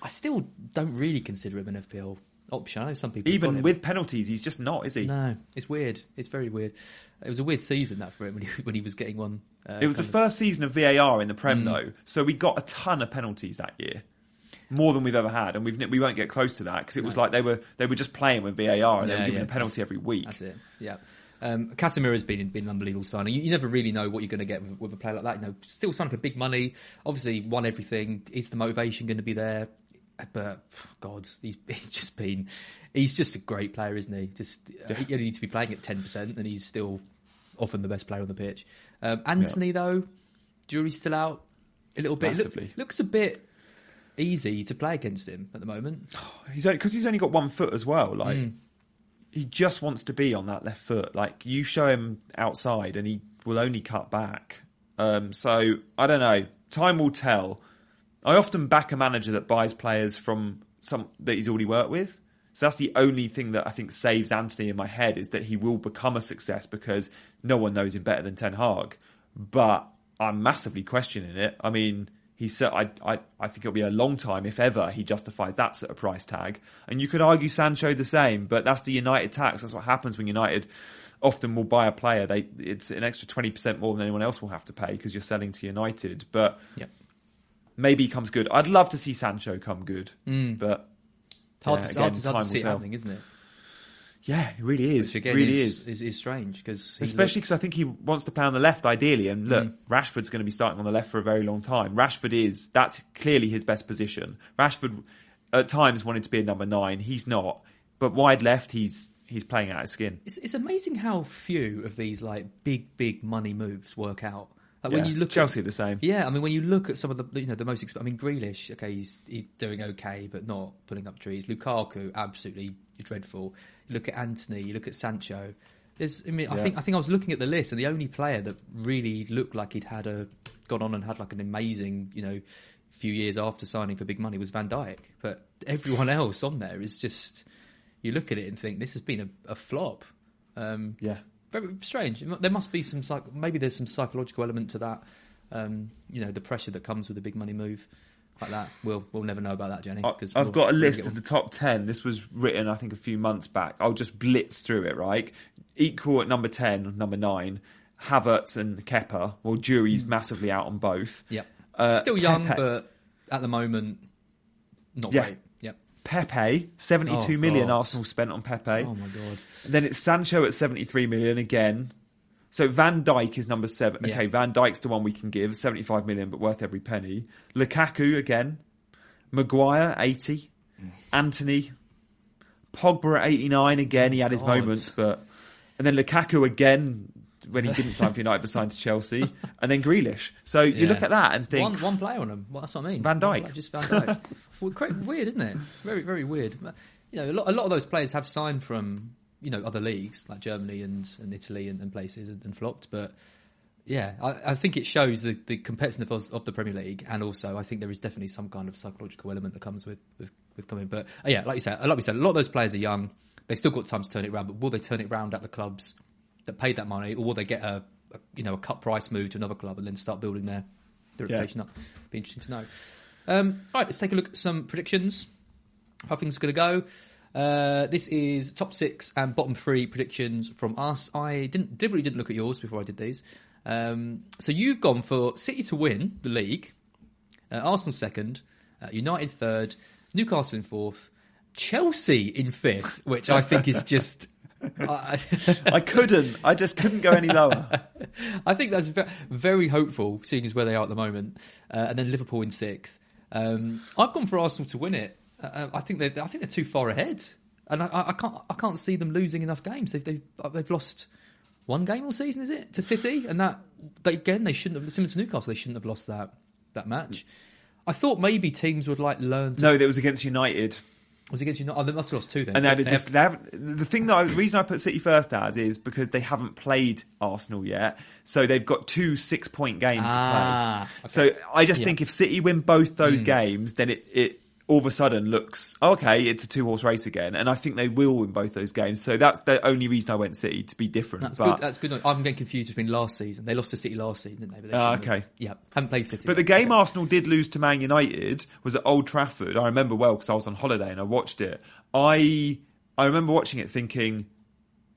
Speaker 1: I still don't really consider him an FPL option. I know some people
Speaker 2: Even with penalties, he's just not, is he?
Speaker 1: No, it's weird. It's very weird. It was a weird season that for him when he, when he was getting one. Uh,
Speaker 2: It was the
Speaker 1: of-
Speaker 2: first season of VAR in the
Speaker 1: Mm.
Speaker 2: Prem, though, so we got a ton of penalties that year, more than we've ever had, and we've we won't get close to that because it was like they were they were just playing with VAR and they were giving
Speaker 1: yeah,
Speaker 2: a penalty every week.
Speaker 1: That's it. Yeah. Um, Casemiro has been been an unbelievable signing. You, you never really know what you're going to get with, with a player like that. You know, still signing for big money. Obviously, won everything. Is the motivation going to be there? But God, he's, he's just been. He's just a great player, isn't he? Just uh, you only need to be playing at ten percent, and he's still often the best player on the pitch. Um, Antony, though, jury's still out a little bit. Look, looks a bit easy to play against him at the moment.
Speaker 2: He's because he's only got one foot as well. Like
Speaker 1: Mm.
Speaker 2: he just wants to be on that left foot. Like you show him outside, and he will only cut back. Um, so I don't know. Time will tell. I often back a manager that buys players from some that he's already worked with. So that's the only thing that I think saves Antony in my head is that he will become a success because no one knows him better than Ten Hag. But I'm massively questioning it. I mean, he's I, I I think it'll be a long time if ever he justifies that sort of price tag. And you could argue Sancho the same, but that's the United tax. That's what happens when United often will buy a player. They it's an extra twenty percent more than anyone else will have to pay because you're selling to United. But
Speaker 1: Yep.
Speaker 2: Maybe he comes good. I'd love to see Sancho come good, but
Speaker 1: It's hard,
Speaker 2: Yeah,
Speaker 1: to,
Speaker 2: again,
Speaker 1: hard, to, hard
Speaker 2: time
Speaker 1: to see it happening, isn't it?
Speaker 2: yeah, it really is.
Speaker 1: Which again
Speaker 2: really
Speaker 1: is,
Speaker 2: is.
Speaker 1: is, is strange because
Speaker 2: Especially because I think he wants to play on the left ideally. And look,
Speaker 1: Mm.
Speaker 2: Rashford's going to be starting on the left for a very long time. Rashford is, that's clearly his best position. Rashford at times wanted to be a number nine. He's not. But wide left, he's he's playing out of skin.
Speaker 1: It's, it's amazing how few of these like big, big money moves work out. Like when you look
Speaker 2: Chelsea
Speaker 1: at,
Speaker 2: the same.
Speaker 1: Yeah, I mean when you look at some of the you know the most. Exp- I mean Grealish, okay, he's he's doing okay, but not pulling up trees. Lukaku, absolutely dreadful. You look at Antony, you look at Sancho. There's, I mean, I think I think I was looking at the list, and the only player that really looked like he'd had a gone on and had like an amazing, you know, few years after signing for big money was Van Dijk. But everyone else on there is just you look at it and think this has been a, a flop. Um,
Speaker 2: Yeah.
Speaker 1: Very strange. There must be some psych- maybe there's some psychological element to that. Um, you know, the pressure that comes with a big money move like that. We'll we'll never know about that, Jenny.
Speaker 2: I-
Speaker 1: 'cause
Speaker 2: I've
Speaker 1: we'll-
Speaker 2: got a list of the top 10. This was written, I think, a few months back. I'll just blitz through it, right? Equal at number 10, number 9. Havertz and Kepa. Well, jury's massively out on both.
Speaker 1: Yeah,
Speaker 2: Uh,
Speaker 1: Still young,
Speaker 2: Pepe-
Speaker 1: but at the moment, not
Speaker 2: Yeah.
Speaker 1: great.
Speaker 2: Pepe, oh, seventy-two
Speaker 1: Oh,
Speaker 2: million
Speaker 1: God.
Speaker 2: Arsenal spent on Pepe.
Speaker 1: Oh my god.
Speaker 2: Then it's Sancho at 73 million again. So Van Dijk is number seven.
Speaker 1: Yeah.
Speaker 2: Okay, Van Dijk's the one we can give, 75 million, but worth every penny. Lukaku again. Maguire, 80. Mm. Antony. Pogba at 89 again. He had his
Speaker 1: Oh, God.
Speaker 2: moments, but. And then Lukaku again when he didn't sign for United but signed to Chelsea. And then Grealish. So you
Speaker 1: Yeah.
Speaker 2: look at that and think.
Speaker 1: one one player on him. Well, that's what I mean.
Speaker 2: Van Dijk.
Speaker 1: just Van Dijk. well, quite weird, isn't it? Very very weird. You know, a lot, a lot of those players have signed from you know other leagues like Germany and, and Italy and, and places and, and flopped, but. Yeah, I, I think it shows the, the competitiveness of, of the Premier League, and also I think there is definitely some kind of psychological element that comes with with, with coming. But uh, yeah, like you said, like we said, a lot of those players are young. they've still got time to turn it around, but will they turn it around at the clubs that paid that money, or will they get a, a you know a cut price move to another club and then start building their their
Speaker 2: Yeah.
Speaker 1: reputation up? Be interesting to know. Um, all right, let's take a look at some predictions. How things are going to go. Uh, this is top six and bottom three predictions from us. I didn't deliberately didn't look at yours before I did these. Um, so you've gone for City to win the league, uh, Arsenal second, uh, United third, Newcastle in fourth, Chelsea in fifth, which I think is just. I,
Speaker 2: I couldn't. I just couldn't go any lower.
Speaker 1: I think that's ve- very hopeful, seeing as where they are at the moment, uh, and then Liverpool in sixth. Um, I've gone for Arsenal to win it. Uh, I think they I think they're too far ahead, and I, I- I can't I can't see them losing enough games. They've they've, they've lost one game all season, is it to City? And that they, again they shouldn't have similar to Newcastle. They shouldn't have lost that that match. I thought maybe teams would like learn. To,
Speaker 2: No, that was against United.
Speaker 1: Was it against you? Oh, they must have lost two then.
Speaker 2: And they
Speaker 1: They have-
Speaker 2: they have, the thing that I, the reason I put City first as is because they haven't played Arsenal yet, so they've got two six point games
Speaker 1: Ah,
Speaker 2: to play. So I just
Speaker 1: Yeah.
Speaker 2: think if City win both those games, then it, it all of a sudden looks okay. It's a two horse race again, and I think they will win both those games. So that's the only reason I went City to be different.
Speaker 1: That's
Speaker 2: but,
Speaker 1: good. That's good. I'm getting confused between last season. They lost to City last season, didn't they? But they
Speaker 2: Ah,
Speaker 1: shouldn't have.
Speaker 2: okay.
Speaker 1: Yeah, haven't played City.
Speaker 2: But the game
Speaker 1: Okay.
Speaker 2: Arsenal did lose to Man United was at Old Trafford. I remember well because I was on holiday and I watched it. I I remember watching it thinking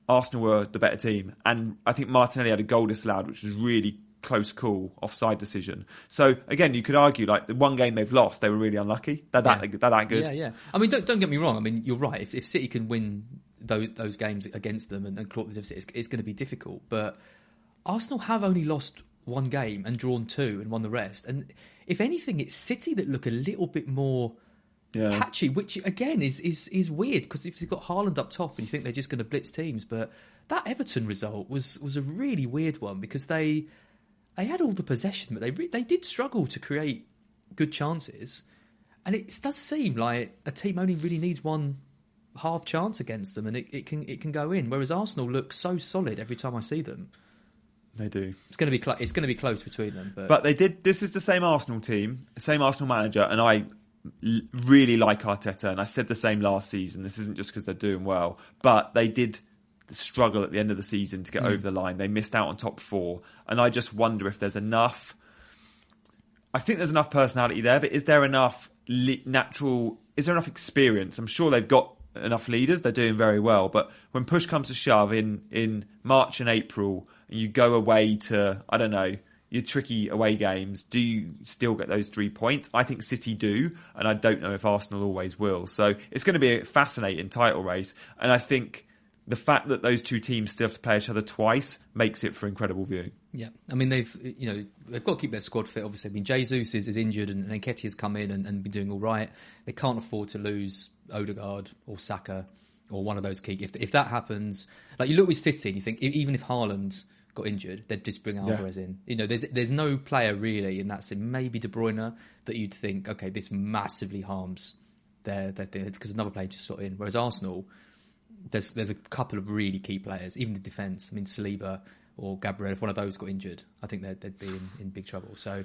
Speaker 2: Arsenal were the better team, and I think Martinelli had a goal disallowed, which was really close call, offside decision. So again, you could argue like the one game they've lost, they were really unlucky. They're that
Speaker 1: Yeah.
Speaker 2: they're that good.
Speaker 1: Yeah, yeah. I mean, don't don't get me wrong. I mean, you're right. If, if City can win those those games against them and, and claw the deficit, it's, it's going to be difficult. But Arsenal have only lost one game and drawn two and won the rest. And if anything, it's City that look a little bit more
Speaker 2: Yeah.
Speaker 1: patchy, which again is is is weird because if you've got Haaland up top and you think they're just going to blitz teams, but that Everton result was was a really weird one because they they had all the possession, but they re- they did struggle to create good chances, and it does seem like a team only really needs one half chance against them, and it, it can it can go in. Whereas Arsenal look so solid every time I see them.
Speaker 2: They do.
Speaker 1: It's going to be cl- it's going to be close between them, but,
Speaker 2: But they did. This is the same Arsenal team, same Arsenal manager, and I l- really like Arteta. And I said the same last season. This isn't just because they're doing well, but they did struggle at the end of the season to get mm. over the line. They missed out on top four, and I just wonder if there's enough. I think there's enough personality there, but is there enough natural? Is there enough experience? I'm sure they've got enough leaders. They're doing very well, but when push comes to shove in in March and April, and you go away to I don't know your tricky away games, do you still get those three points? I think City do, and I don't know if Arsenal always will. So it's going to be a fascinating title race, and I think the fact that those two teams still have to play each other twice makes it for incredible viewing.
Speaker 1: Yeah, I mean they've you know they've got to keep their squad fit. Obviously, I mean Jesus is, is injured and, and has come in and, and been doing all right. They can't afford to lose Odegaard or Saka or one of those key. If if that happens, like you look with City and you think e- even if Haaland got injured, they'd just bring Alvarez in. You know, there's there's no player really in that scene. Maybe De Bruyne that you'd think okay, this massively harms their their thing because another player just slot in. Whereas Arsenal, there's there's a couple of really key players, even the defence. I mean, Saliba or Gabriel, if one of those got injured, I think they'd, they'd be in, in big trouble. So,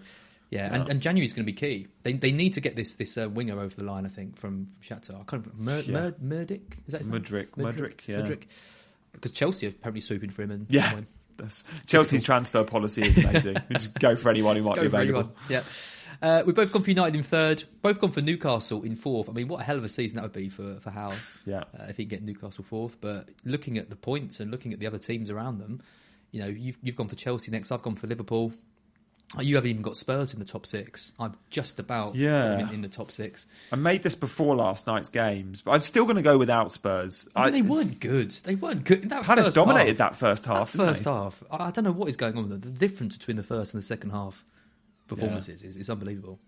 Speaker 1: yeah, and, and is going to be key. They they need to get this this uh, winger over the line. I think from, from Shakhtar. I can't remember. Mer,
Speaker 2: Yeah.
Speaker 1: Mer, Murdick is that his name?
Speaker 2: Mudryk, Mudryk, yeah.
Speaker 1: Because Chelsea are apparently swooping for him and
Speaker 2: Yeah. That's, Chelsea's transfer policy is amazing. Just go for anyone who might be available.
Speaker 1: Yeah. Uh, we've both gone for United in third, both gone for Newcastle in fourth. I mean, what a hell of a season that would be for, for Howe
Speaker 2: Yeah.
Speaker 1: uh, if he can get Newcastle fourth. But looking at the points and looking at the other teams around them, you know, you've, you've gone for Chelsea next. I've gone for Liverpool. You haven't even got Spurs in the top six. I've just about
Speaker 2: Yeah.
Speaker 1: in, the top six.
Speaker 2: I made this before last night's games, but I'm still going to go without Spurs.
Speaker 1: I mean, they weren't good. They weren't good. That
Speaker 2: Palace dominated
Speaker 1: half,
Speaker 2: that first half.
Speaker 1: That
Speaker 2: didn't
Speaker 1: first
Speaker 2: they?
Speaker 1: half. I I don't know what is going on with them. The difference between the first and the second half performances is, is unbelievable.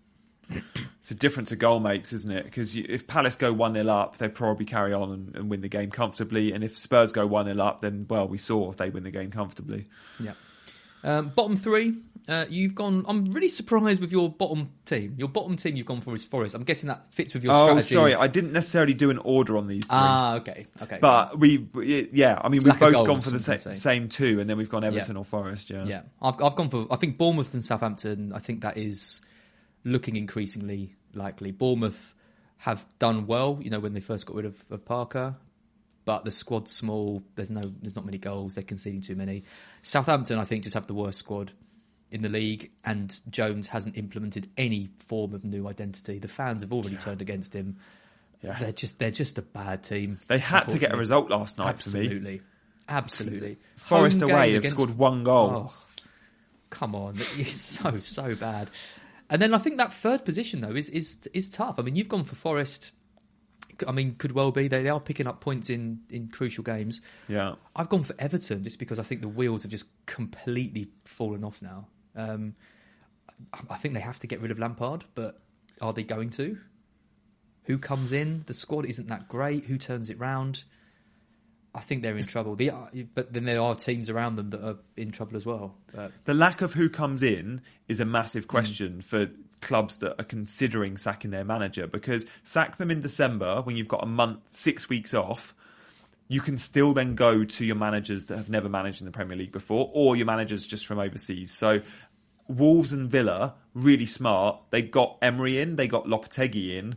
Speaker 2: It's a difference a goal makes, isn't it? Because if Palace go 1 0 up, they probably carry on and, and win the game comfortably. And if Spurs go 1 0 up, then, well, we saw they win the game comfortably.
Speaker 1: Yeah. Um, bottom three, uh, you've gone. I'm really surprised with your bottom team. Your bottom team you've gone for is Forest. I'm guessing that fits with your
Speaker 2: Oh,
Speaker 1: strategy.
Speaker 2: sorry, I didn't necessarily do an order on these three.
Speaker 1: Ah, okay, okay.
Speaker 2: but we, yeah, I mean, we've
Speaker 1: Lack
Speaker 2: both
Speaker 1: goals,
Speaker 2: gone for the sa- same two, and then we've gone Everton
Speaker 1: Yeah.
Speaker 2: or Forest, yeah.
Speaker 1: yeah, I've I've gone for. I think Bournemouth and Southampton. I think that is looking increasingly likely. Bournemouth have done well. You know when they first got rid of, of Parker. But the squad's small. There's no, there's not many goals. They're conceding too many. Southampton, I think, just have the worst squad in the league, and Jones hasn't implemented any form of new identity. The fans have already turned against him.
Speaker 2: Yeah.
Speaker 1: They're just, they're just a bad team.
Speaker 2: They had to get a result last night for me.
Speaker 1: Absolutely, absolutely.
Speaker 2: Forest
Speaker 1: Home
Speaker 2: away have
Speaker 1: against-
Speaker 2: scored one goal.
Speaker 1: Oh, come on, it's so so bad. And then I think that third position though is is is tough. I mean, you've gone for Forest. I mean, could well be they, they are picking up points in in crucial games.
Speaker 2: Yeah.
Speaker 1: I've gone for Everton just because I think the wheels have just completely fallen off now. Um, I- think they have to get rid of Lampard, but are they going to? Who comes in? The squad isn't that great. Who turns it round? I think they're in trouble. The, but then there are teams around them that are in trouble as well. But
Speaker 2: The lack of who comes in is a massive
Speaker 1: Mm.
Speaker 2: question for clubs that are considering sacking their manager because sack them in December when you've got a month, six weeks off. You can still then go to your managers that have never managed in the Premier League before, or your managers just from overseas. So, Wolves and Villa really smart. They got Emery in, they got Lopetegui in,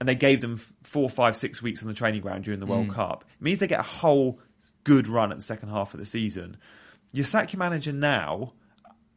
Speaker 2: and they gave them four, five, six weeks on the training ground during the
Speaker 1: Mm.
Speaker 2: World Cup. It means they get a whole good run at the second half of the season. You sack your manager now,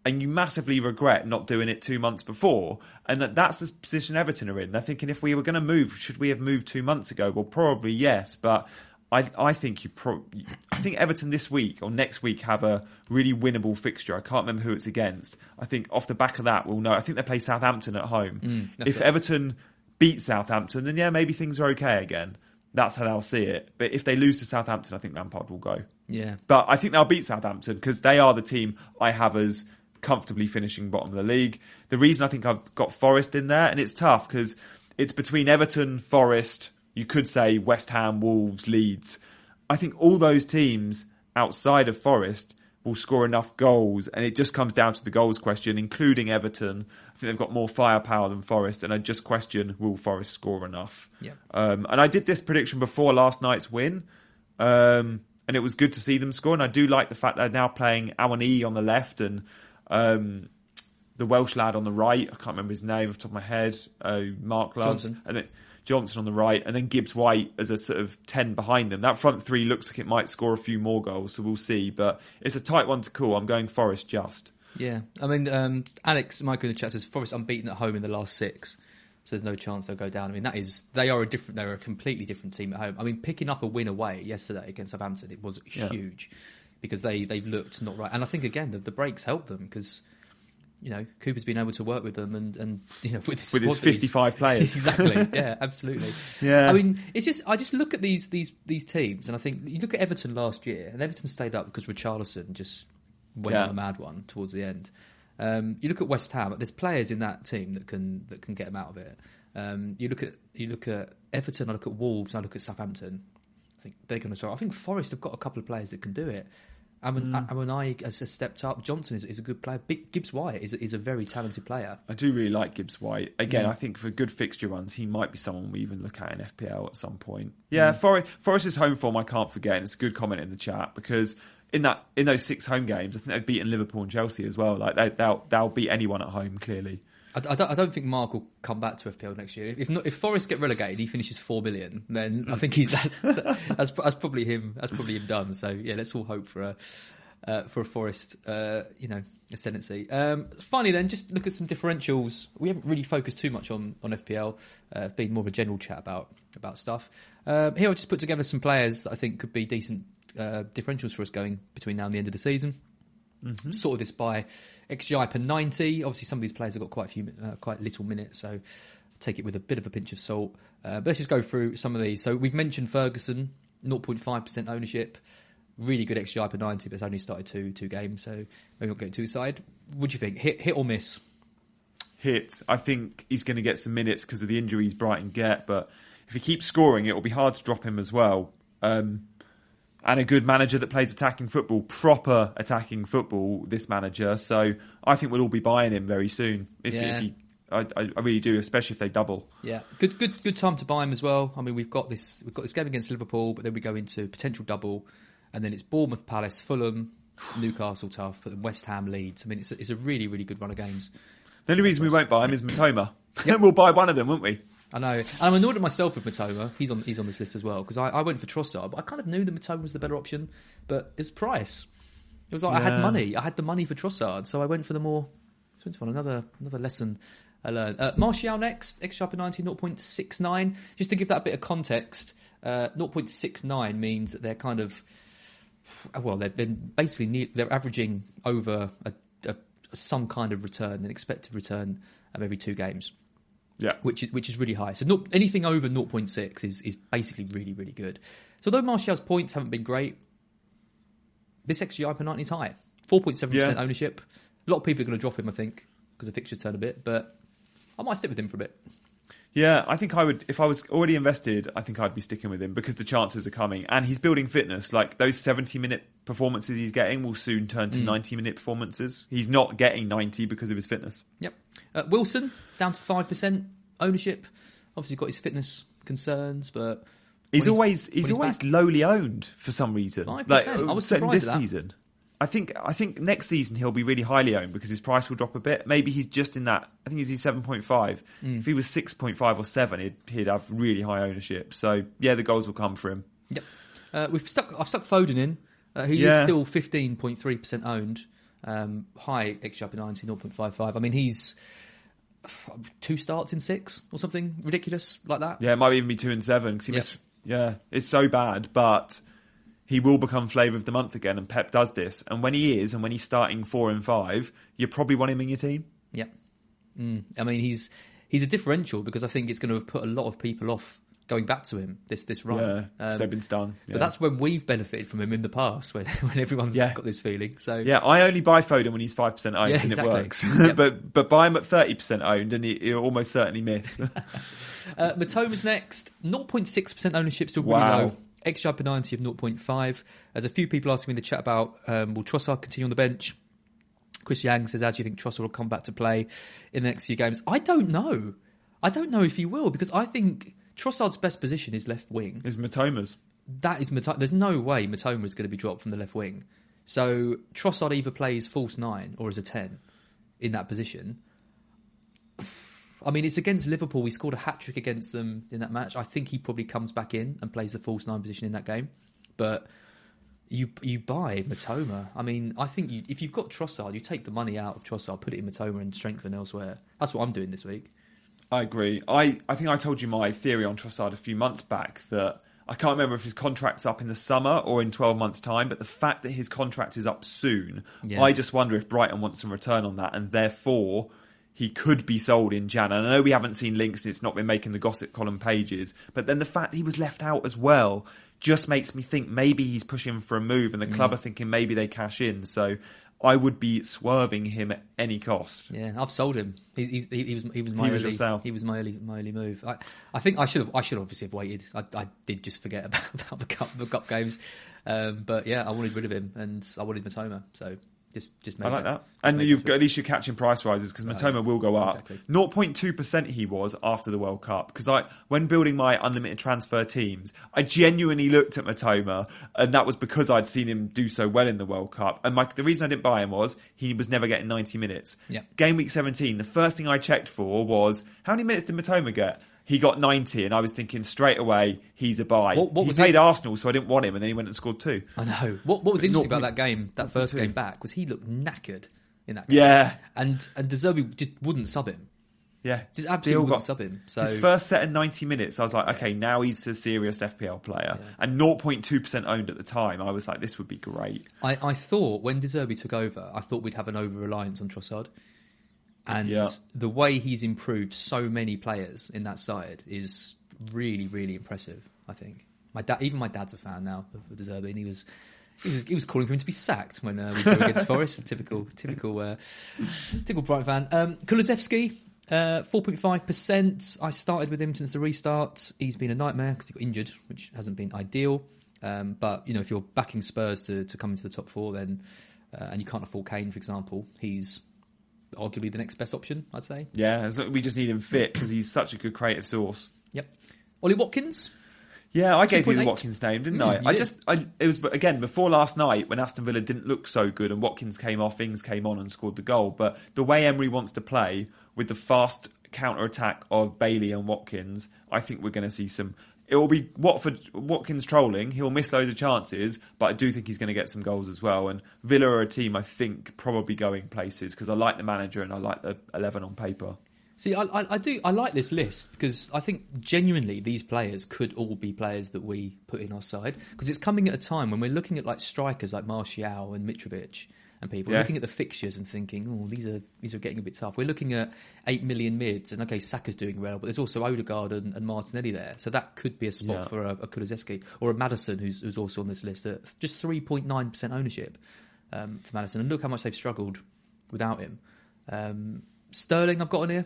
Speaker 2: and you massively regret not doing it two months before. And that, that's the position Everton are in. They're thinking if we were going to move, should we have moved two months ago? Well, probably yes, but. I, I think you pro- I think Everton this week or next week have a really winnable fixture. I can't remember who it's against. I think off the back of that we'll know. I think they play Southampton at home.
Speaker 1: Mm,
Speaker 2: if
Speaker 1: it.
Speaker 2: Everton beat Southampton, then yeah, maybe things are okay again. That's how they'll see it. But if they lose to Southampton, I think Lampard will go.
Speaker 1: Yeah.
Speaker 2: But I think they'll beat Southampton because they are the team I have as comfortably finishing bottom of the league. The reason I think I've got Forest in there, and it's tough because it's between Everton, Forest, you could say West Ham, Wolves, Leeds. I think all those teams outside of Forest will score enough goals, and it just comes down to the goals question, including Everton. I think they've got more firepower than Forest, and I just question will Forest score enough.
Speaker 1: Yeah.
Speaker 2: Um, and I did this prediction before last night's win, um, and it was good to see them score. And I do like the fact they're now playing Awoniyi on the left and um, the Welsh lad on the right. I can't remember his name off the top of my head. Uh, Mark loves,
Speaker 1: Johnson.
Speaker 2: and then Johnson on the right, and then Gibbs White as a sort of ten behind them. That front three looks like it might score a few more goals, so we'll see. But it's a tight one to call. I'm going Forest just.
Speaker 1: Yeah, I mean, um, Alex, Michael in the chat says Forest unbeaten at home in the last six, so there's no chance they'll go down. I mean, that is they are a different, they're a completely different team at home. I mean, picking up a win away yesterday against Southampton, it was
Speaker 2: Yeah.
Speaker 1: huge because they they've looked not right, and I think again the, the breaks helped them because. You know, Cooper's been able to work with them, and, and you know, with his,
Speaker 2: With his
Speaker 1: squad that he's-
Speaker 2: 55 players.
Speaker 1: exactly. Yeah, absolutely.
Speaker 2: Yeah.
Speaker 1: I mean, it's just I just look at these these these teams, and I think you look at Everton last year, and Everton stayed up because Richarlison just went
Speaker 2: Yeah.
Speaker 1: on a mad one towards the end. Um, you look at West Ham; there's players in that team that can that can get them out of it. Um, you look at you look at Everton, I look at Wolves, I look at Southampton. I think they're going to start. I think Forest have got a couple of players that can do it. Amon,
Speaker 2: Mm.
Speaker 1: Amonai has has stepped up. Johnson is, is a good player. Big, Gibbs White is, a- is a very talented player.
Speaker 2: I do really like Gibbs White. Again,
Speaker 1: Mm.
Speaker 2: I think for good fixture runs, he might be someone we even look at in FPL at some point.
Speaker 1: Mm.
Speaker 2: Yeah, Forest, Forest's home form I can't forget, and it's a good comment in the chat because in that in those six home games, I think they've beaten Liverpool and Chelsea as well. Like they, they'll they'll beat anyone at home clearly.
Speaker 1: I, I don't, I don't think Mark will come back to FPL next year. If not, if Forest get relegated, he finishes four million. Then I think he's that, that's that's probably him. That's probably him done. So yeah, let's all hope for a uh, for a Forest, uh, you know, ascendancy. Um, finally, then just look at some differentials. We haven't really focused too much on on FPL. Uh, been more of a general chat about about stuff. Um, here, I've just put together some players that I think could be decent uh, differentials for us going between now and the end of the season sort of this by XGI per 90. Obviously, some of these players have got quite a few, uh, quite little minutes, so take it with a bit of a pinch of salt. Uh, but let's just go through some of these. So we've mentioned Ferguson, 0.5% ownership, really good XGI per 90, but it's only started two two games, so maybe not getting too side. What do you think? Hit hit or miss?
Speaker 2: Hit. I think he's going to get some minutes because of the injuries Brighton get, but if he keeps scoring, it will be hard to drop him as well. Um, and a good manager that plays attacking football, proper attacking football. This manager, so I think we'll all be buying him very soon. If,
Speaker 1: Yeah.
Speaker 2: if he, I, I really do, especially if they double.
Speaker 1: Yeah, good, good, good time to buy him as well. I mean, we've got this, we've got this game against Liverpool, but then we go into potential double, and then it's Bournemouth, Palace, Fulham, Newcastle, tough, but then West Ham, Leeds. I mean, it's a, it's a really, really good run of games.
Speaker 2: The only reason we won't buy him is Mitoma. we'll buy one of them, won't we?
Speaker 1: I know, and I'm annoyed at myself with Mitoma. He's on, he's on this list as well because I, I went for Trossard, but I kind of knew that Mitoma was the better option, but it's price. It was like I had money, I had the money for Trossard, so I went for the more. So it's one another another lesson I learned. Uh, Martial next, X sharp 90, 0.69. Just to give that a bit of context, uh, 0.69 means that they're kind of well, they're, they're basically ne- they're averaging over a, a, some kind of return, an expected return of every two games
Speaker 2: Yeah.
Speaker 1: which is, which is really high. So not, anything over 0.6 is, is basically really, really good. So although Martial's points haven't been great, this XGI per 90 is high. 4.7%
Speaker 2: Yeah.
Speaker 1: ownership. A lot of people are going to drop him, I think, because the fixture turn a bit, but I might stick with him for a bit.
Speaker 2: Yeah, I think I would. If I was already invested, I think I'd be sticking with him because the chances are coming, and he's building fitness. Like those seventy-minute performances he's getting will soon turn to mm. ninety-minute performances. He's not getting ninety because of his fitness.
Speaker 1: Yep. Uh, Wilson, down to 5% ownership. Obviously got his fitness concerns, but...
Speaker 2: He's always
Speaker 1: when
Speaker 2: he's, always
Speaker 1: back-
Speaker 2: lowly owned for some reason.
Speaker 1: 5%?
Speaker 2: Like
Speaker 1: I was surprised
Speaker 2: this season. I think I think next season he'll be really highly owned because his price will drop a bit. Maybe he's just in that. I think he's seven point five.
Speaker 1: Mm.
Speaker 2: If he was six point five or seven, he'd, he'd have really high ownership. So yeah, the goals will come for him.
Speaker 1: Yep. Uh, we've stuck. I've stuck Foden in. Uh, he is still fifteen point three percent owned. Um, high XG 90, 0.55. I mean, he's two starts in six or something ridiculous like that.
Speaker 2: Yeah, it might even be two and seven. 'cause he
Speaker 1: Yep.
Speaker 2: missed- yeah, it's so bad, but he will become flavour of the month again. And Pep does this, and when he is, and when he's starting four and five, you probably want him in your team.
Speaker 1: Yeah, Mm. I mean, he's he's a differential because I think it's going to put a lot of people off going back to him this this run.
Speaker 2: Yeah,
Speaker 1: Um,
Speaker 2: they've been stung. Yeah.
Speaker 1: But that's when we've benefited from him in the past, when when everyone's
Speaker 2: Yeah.
Speaker 1: got this feeling. So
Speaker 2: Yeah, I only buy Foden when he's five percent owned,
Speaker 1: Yeah,
Speaker 2: and
Speaker 1: exactly.
Speaker 2: it works.
Speaker 1: Yep.
Speaker 2: but but buy him at thirty percent owned, and he, he'll almost certainly miss.
Speaker 1: Uh, Mitoma's next. 0.6% ownership, still really
Speaker 2: Wow.
Speaker 1: low. XGI per 90 of 0.5. There's a few people asking me in the chat about um, will Trossard continue on the bench? Chris Yang says, how do you think Trossard will come back to play in the next few games? I don't know. I don't know if he will because I think Trossard's best position is left wing.
Speaker 2: Is Mitoma's?
Speaker 1: That is Mitoma. There's no way Mitoma is going to be dropped from the left wing. So Trossard either plays false nine or as a 10 in that position. I mean, it's against Liverpool. We scored a hat trick against them in that match. I think he probably comes back in and plays the false nine position in that game. But you you buy Mitoma. I mean, I think you, if you've got Trossard, you take the money out of Trossard, put it in Mitoma, and strengthen elsewhere. That's what I'm doing this week.
Speaker 2: I agree. I, I think I told you my theory on Trossard a few months back that I can't remember if his contract's up in the summer or in 12 months' time, but the fact that his contract is up soon,
Speaker 1: Yeah.
Speaker 2: I just wonder if Brighton wants some return on that, and therefore he could be sold in Jan. And I know we haven't seen links, and it's not been making the gossip column pages, but then the fact that he was left out as well just makes me think maybe he's pushing for a move, and the
Speaker 1: Mm.
Speaker 2: club are thinking maybe they cash in. So I would be swerving him at any cost.
Speaker 1: Yeah, I've sold him. He, he, he, he was he was my
Speaker 2: He was
Speaker 1: early, he was my early my early move. I, I think I should have I should obviously have waited. I, I did just forget about, about the cup the cup games, um, but yeah, I wanted rid of him and I wanted Mitoma. So just just
Speaker 2: I like
Speaker 1: that.
Speaker 2: that. And you've got, at least you're catching price rises because Mitoma will go up.
Speaker 1: exactly.
Speaker 2: 0.2% he was after the World Cup. Because I, when building my unlimited transfer teams, I genuinely looked at Mitoma, and that was because I'd seen him do so well in the World Cup. And my, the reason I didn't buy him was he was never getting 90 minutes.
Speaker 1: Yeah.
Speaker 2: Game week 17, the first thing I checked for was how many minutes did Mitoma get? He got 90, and I was thinking straight away, he's a buy.
Speaker 1: What- what
Speaker 2: he
Speaker 1: was
Speaker 2: played
Speaker 1: it?
Speaker 2: Arsenal, so I didn't want him, and then he went and scored two.
Speaker 1: I know. What what was interesting about that game, that first game back, was he looked knackered in that game.
Speaker 2: Yeah.
Speaker 1: and and De Zerbi just wouldn't sub him.
Speaker 2: Yeah,
Speaker 1: Just absolutely wouldn't
Speaker 2: got-
Speaker 1: sub him. So
Speaker 2: His first set in 90 minutes, I was like, okay, now he's a serious FPL player. And 0.2% owned at the time, I was like, this would be great.
Speaker 1: I, I thought when De Zerbi took over, I thought we'd have an over reliance on Trossard. And
Speaker 2: Yeah.
Speaker 1: the way he's improved so many players in that side is really, really impressive. I think my dad, even my dad's a fan now of Zerbi, and he was. He was, he was calling for him to be sacked when uh, we drew against Forest. Typical, typical, uh, typical Brighton fan. Um, Kulusevski, uh, 4.5%. I started with him since the restart. He's been a nightmare because he got injured, which hasn't been ideal. Um, but, you know, if you're backing Spurs to, to come into the top four, then, uh, and you can't afford Kane, for example, he's arguably the next best option, I'd say.
Speaker 2: Yeah, so we just need him fit because he's such a good creative source.
Speaker 1: Yep. Ollie Watkins,
Speaker 2: Yeah, I gave you the
Speaker 1: 2.8.
Speaker 2: Watkins name, didn't
Speaker 1: Mm,
Speaker 2: I? I
Speaker 1: did.
Speaker 2: just, I, it was but again before last night when Aston Villa didn't look so good and Watkins came off, Ings came on and scored the goal. But the way Emery wants to play with the fast counter attack of Bailey and Watkins, I think we're going to see some. It will be Watford Watkins trolling. He'll miss loads of chances, but I do think he's going to get some goals as well. And Villa are a team I think probably going places because I like the manager and I like the eleven on paper.
Speaker 1: See, I, I, I do. I like this list because I think genuinely these players could all be players that we put in our side because it's coming at a time when we're looking at like strikers like Martial and Mitrovic and people
Speaker 2: Yeah.
Speaker 1: looking at the fixtures and thinking, oh, these are these are getting a bit tough. We're looking at eight million mids and okay, Saka's doing well, but there's also Odegaard and, and Martinelli there, so that could be a spot
Speaker 2: Yeah.
Speaker 1: for a, a or a Maddison who's, who's also on this list at just three point nine percent ownership um, for Maddison. And look how much they've struggled without him. Um, Sterling, I've got on here.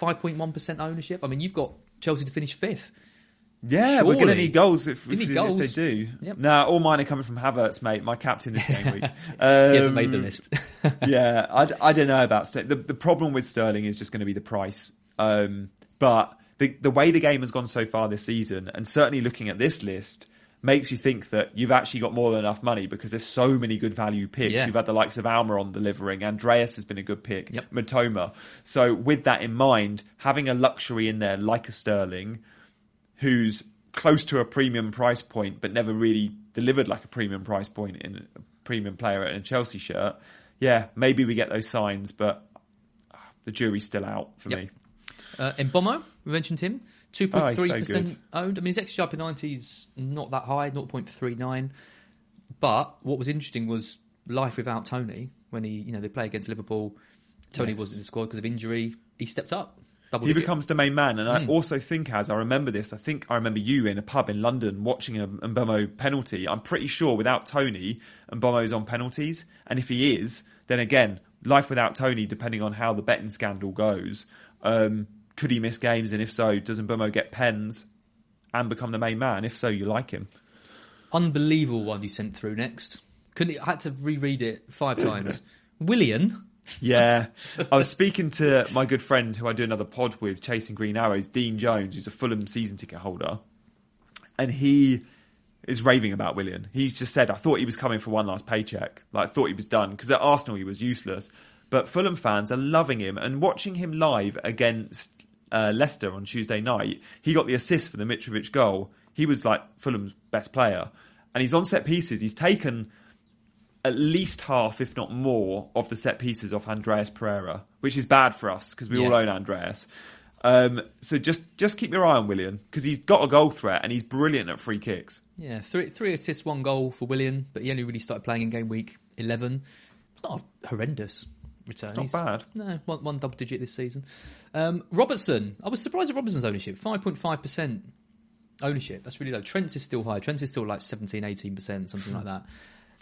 Speaker 1: 5.1% ownership. I mean, you've got Chelsea to finish fifth.
Speaker 2: Yeah, we're going to need goals if, if,
Speaker 1: need
Speaker 2: if
Speaker 1: goals.
Speaker 2: they do.
Speaker 1: Yep.
Speaker 2: Nah, all mine are coming from Havertz, mate. My captain this game week.
Speaker 1: he hasn't made the
Speaker 2: Um,
Speaker 1: list.
Speaker 2: yeah, I don't know about Sterling. The, the problem with Sterling is just going to be the price. Um, but the the way the game has gone so far this season, and certainly looking at this list, makes you think that you've actually got more than enough money because there's so many good value picks.
Speaker 1: Yeah.
Speaker 2: You've had the likes of Almiron delivering. Andreas has been a good pick.
Speaker 1: Yep.
Speaker 2: Mitoma. So with that in mind, having a luxury in there like a Sterling, who's close to a premium price point but never really delivered like a premium price point in a premium player in a Chelsea shirt, yeah, maybe we get those signs, but ah, the jury's still out for
Speaker 1: Yep.
Speaker 2: me.
Speaker 1: Uh, Mbeumo, we mentioned him.
Speaker 2: Oh, he's so
Speaker 1: 2.3% owned. I mean, his XG per 90 is not that high, 0.39. But what was interesting was life without Toney when he, you know, they play against Liverpool. Toney
Speaker 2: Yes.
Speaker 1: wasn't in the squad because of injury. He stepped up. Double
Speaker 2: he
Speaker 1: digit.
Speaker 2: becomes the main man. And I also think, as I remember this, I think I remember you in a pub in London watching a Mbeumo penalty. I'm pretty sure without Toney, Mbeumo's on penalties. And if he is, then again, life without Toney, depending on how the betting scandal goes, um, could he miss games? And if so, does Mbomo get pens and become the main man? If so, you like him.
Speaker 1: Unbelievable one you sent through next. Couldn't I had to reread it five times. Willian.
Speaker 2: Yeah. I was speaking to my good friend who I do another pod with, Chasing Green Arrows, Dean Jones, who's a Fulham season ticket holder. And he is raving about Willian. He's just said, I thought he was coming for one last paycheck. Like, I thought he was done. Because at Arsenal, he was useless. But Fulham fans are loving him. And watching him live against uh, Leicester on Tuesday night, he got the assist for the Mitrovic goal. He was like Fulham's best player. And he's on set pieces. He's taken at least half, if not more, of the set pieces off Andreas Pereira, which is bad for us because we all own Andreas. Um, so just just keep your eye on Willian because he's got a goal threat and he's brilliant at free kicks.
Speaker 1: Yeah, three three assists, one goal for Willian, but he only really started playing in game week eleven. It's not a horrendous return.
Speaker 2: not
Speaker 1: He's-
Speaker 2: bad.
Speaker 1: No, one, one double digit this season. Um, Robertson, I was surprised at Robertson's ownership, five point five percent ownership. That's really low. Trent's is still high. Trent's is still like 17, 18 percent, something like that.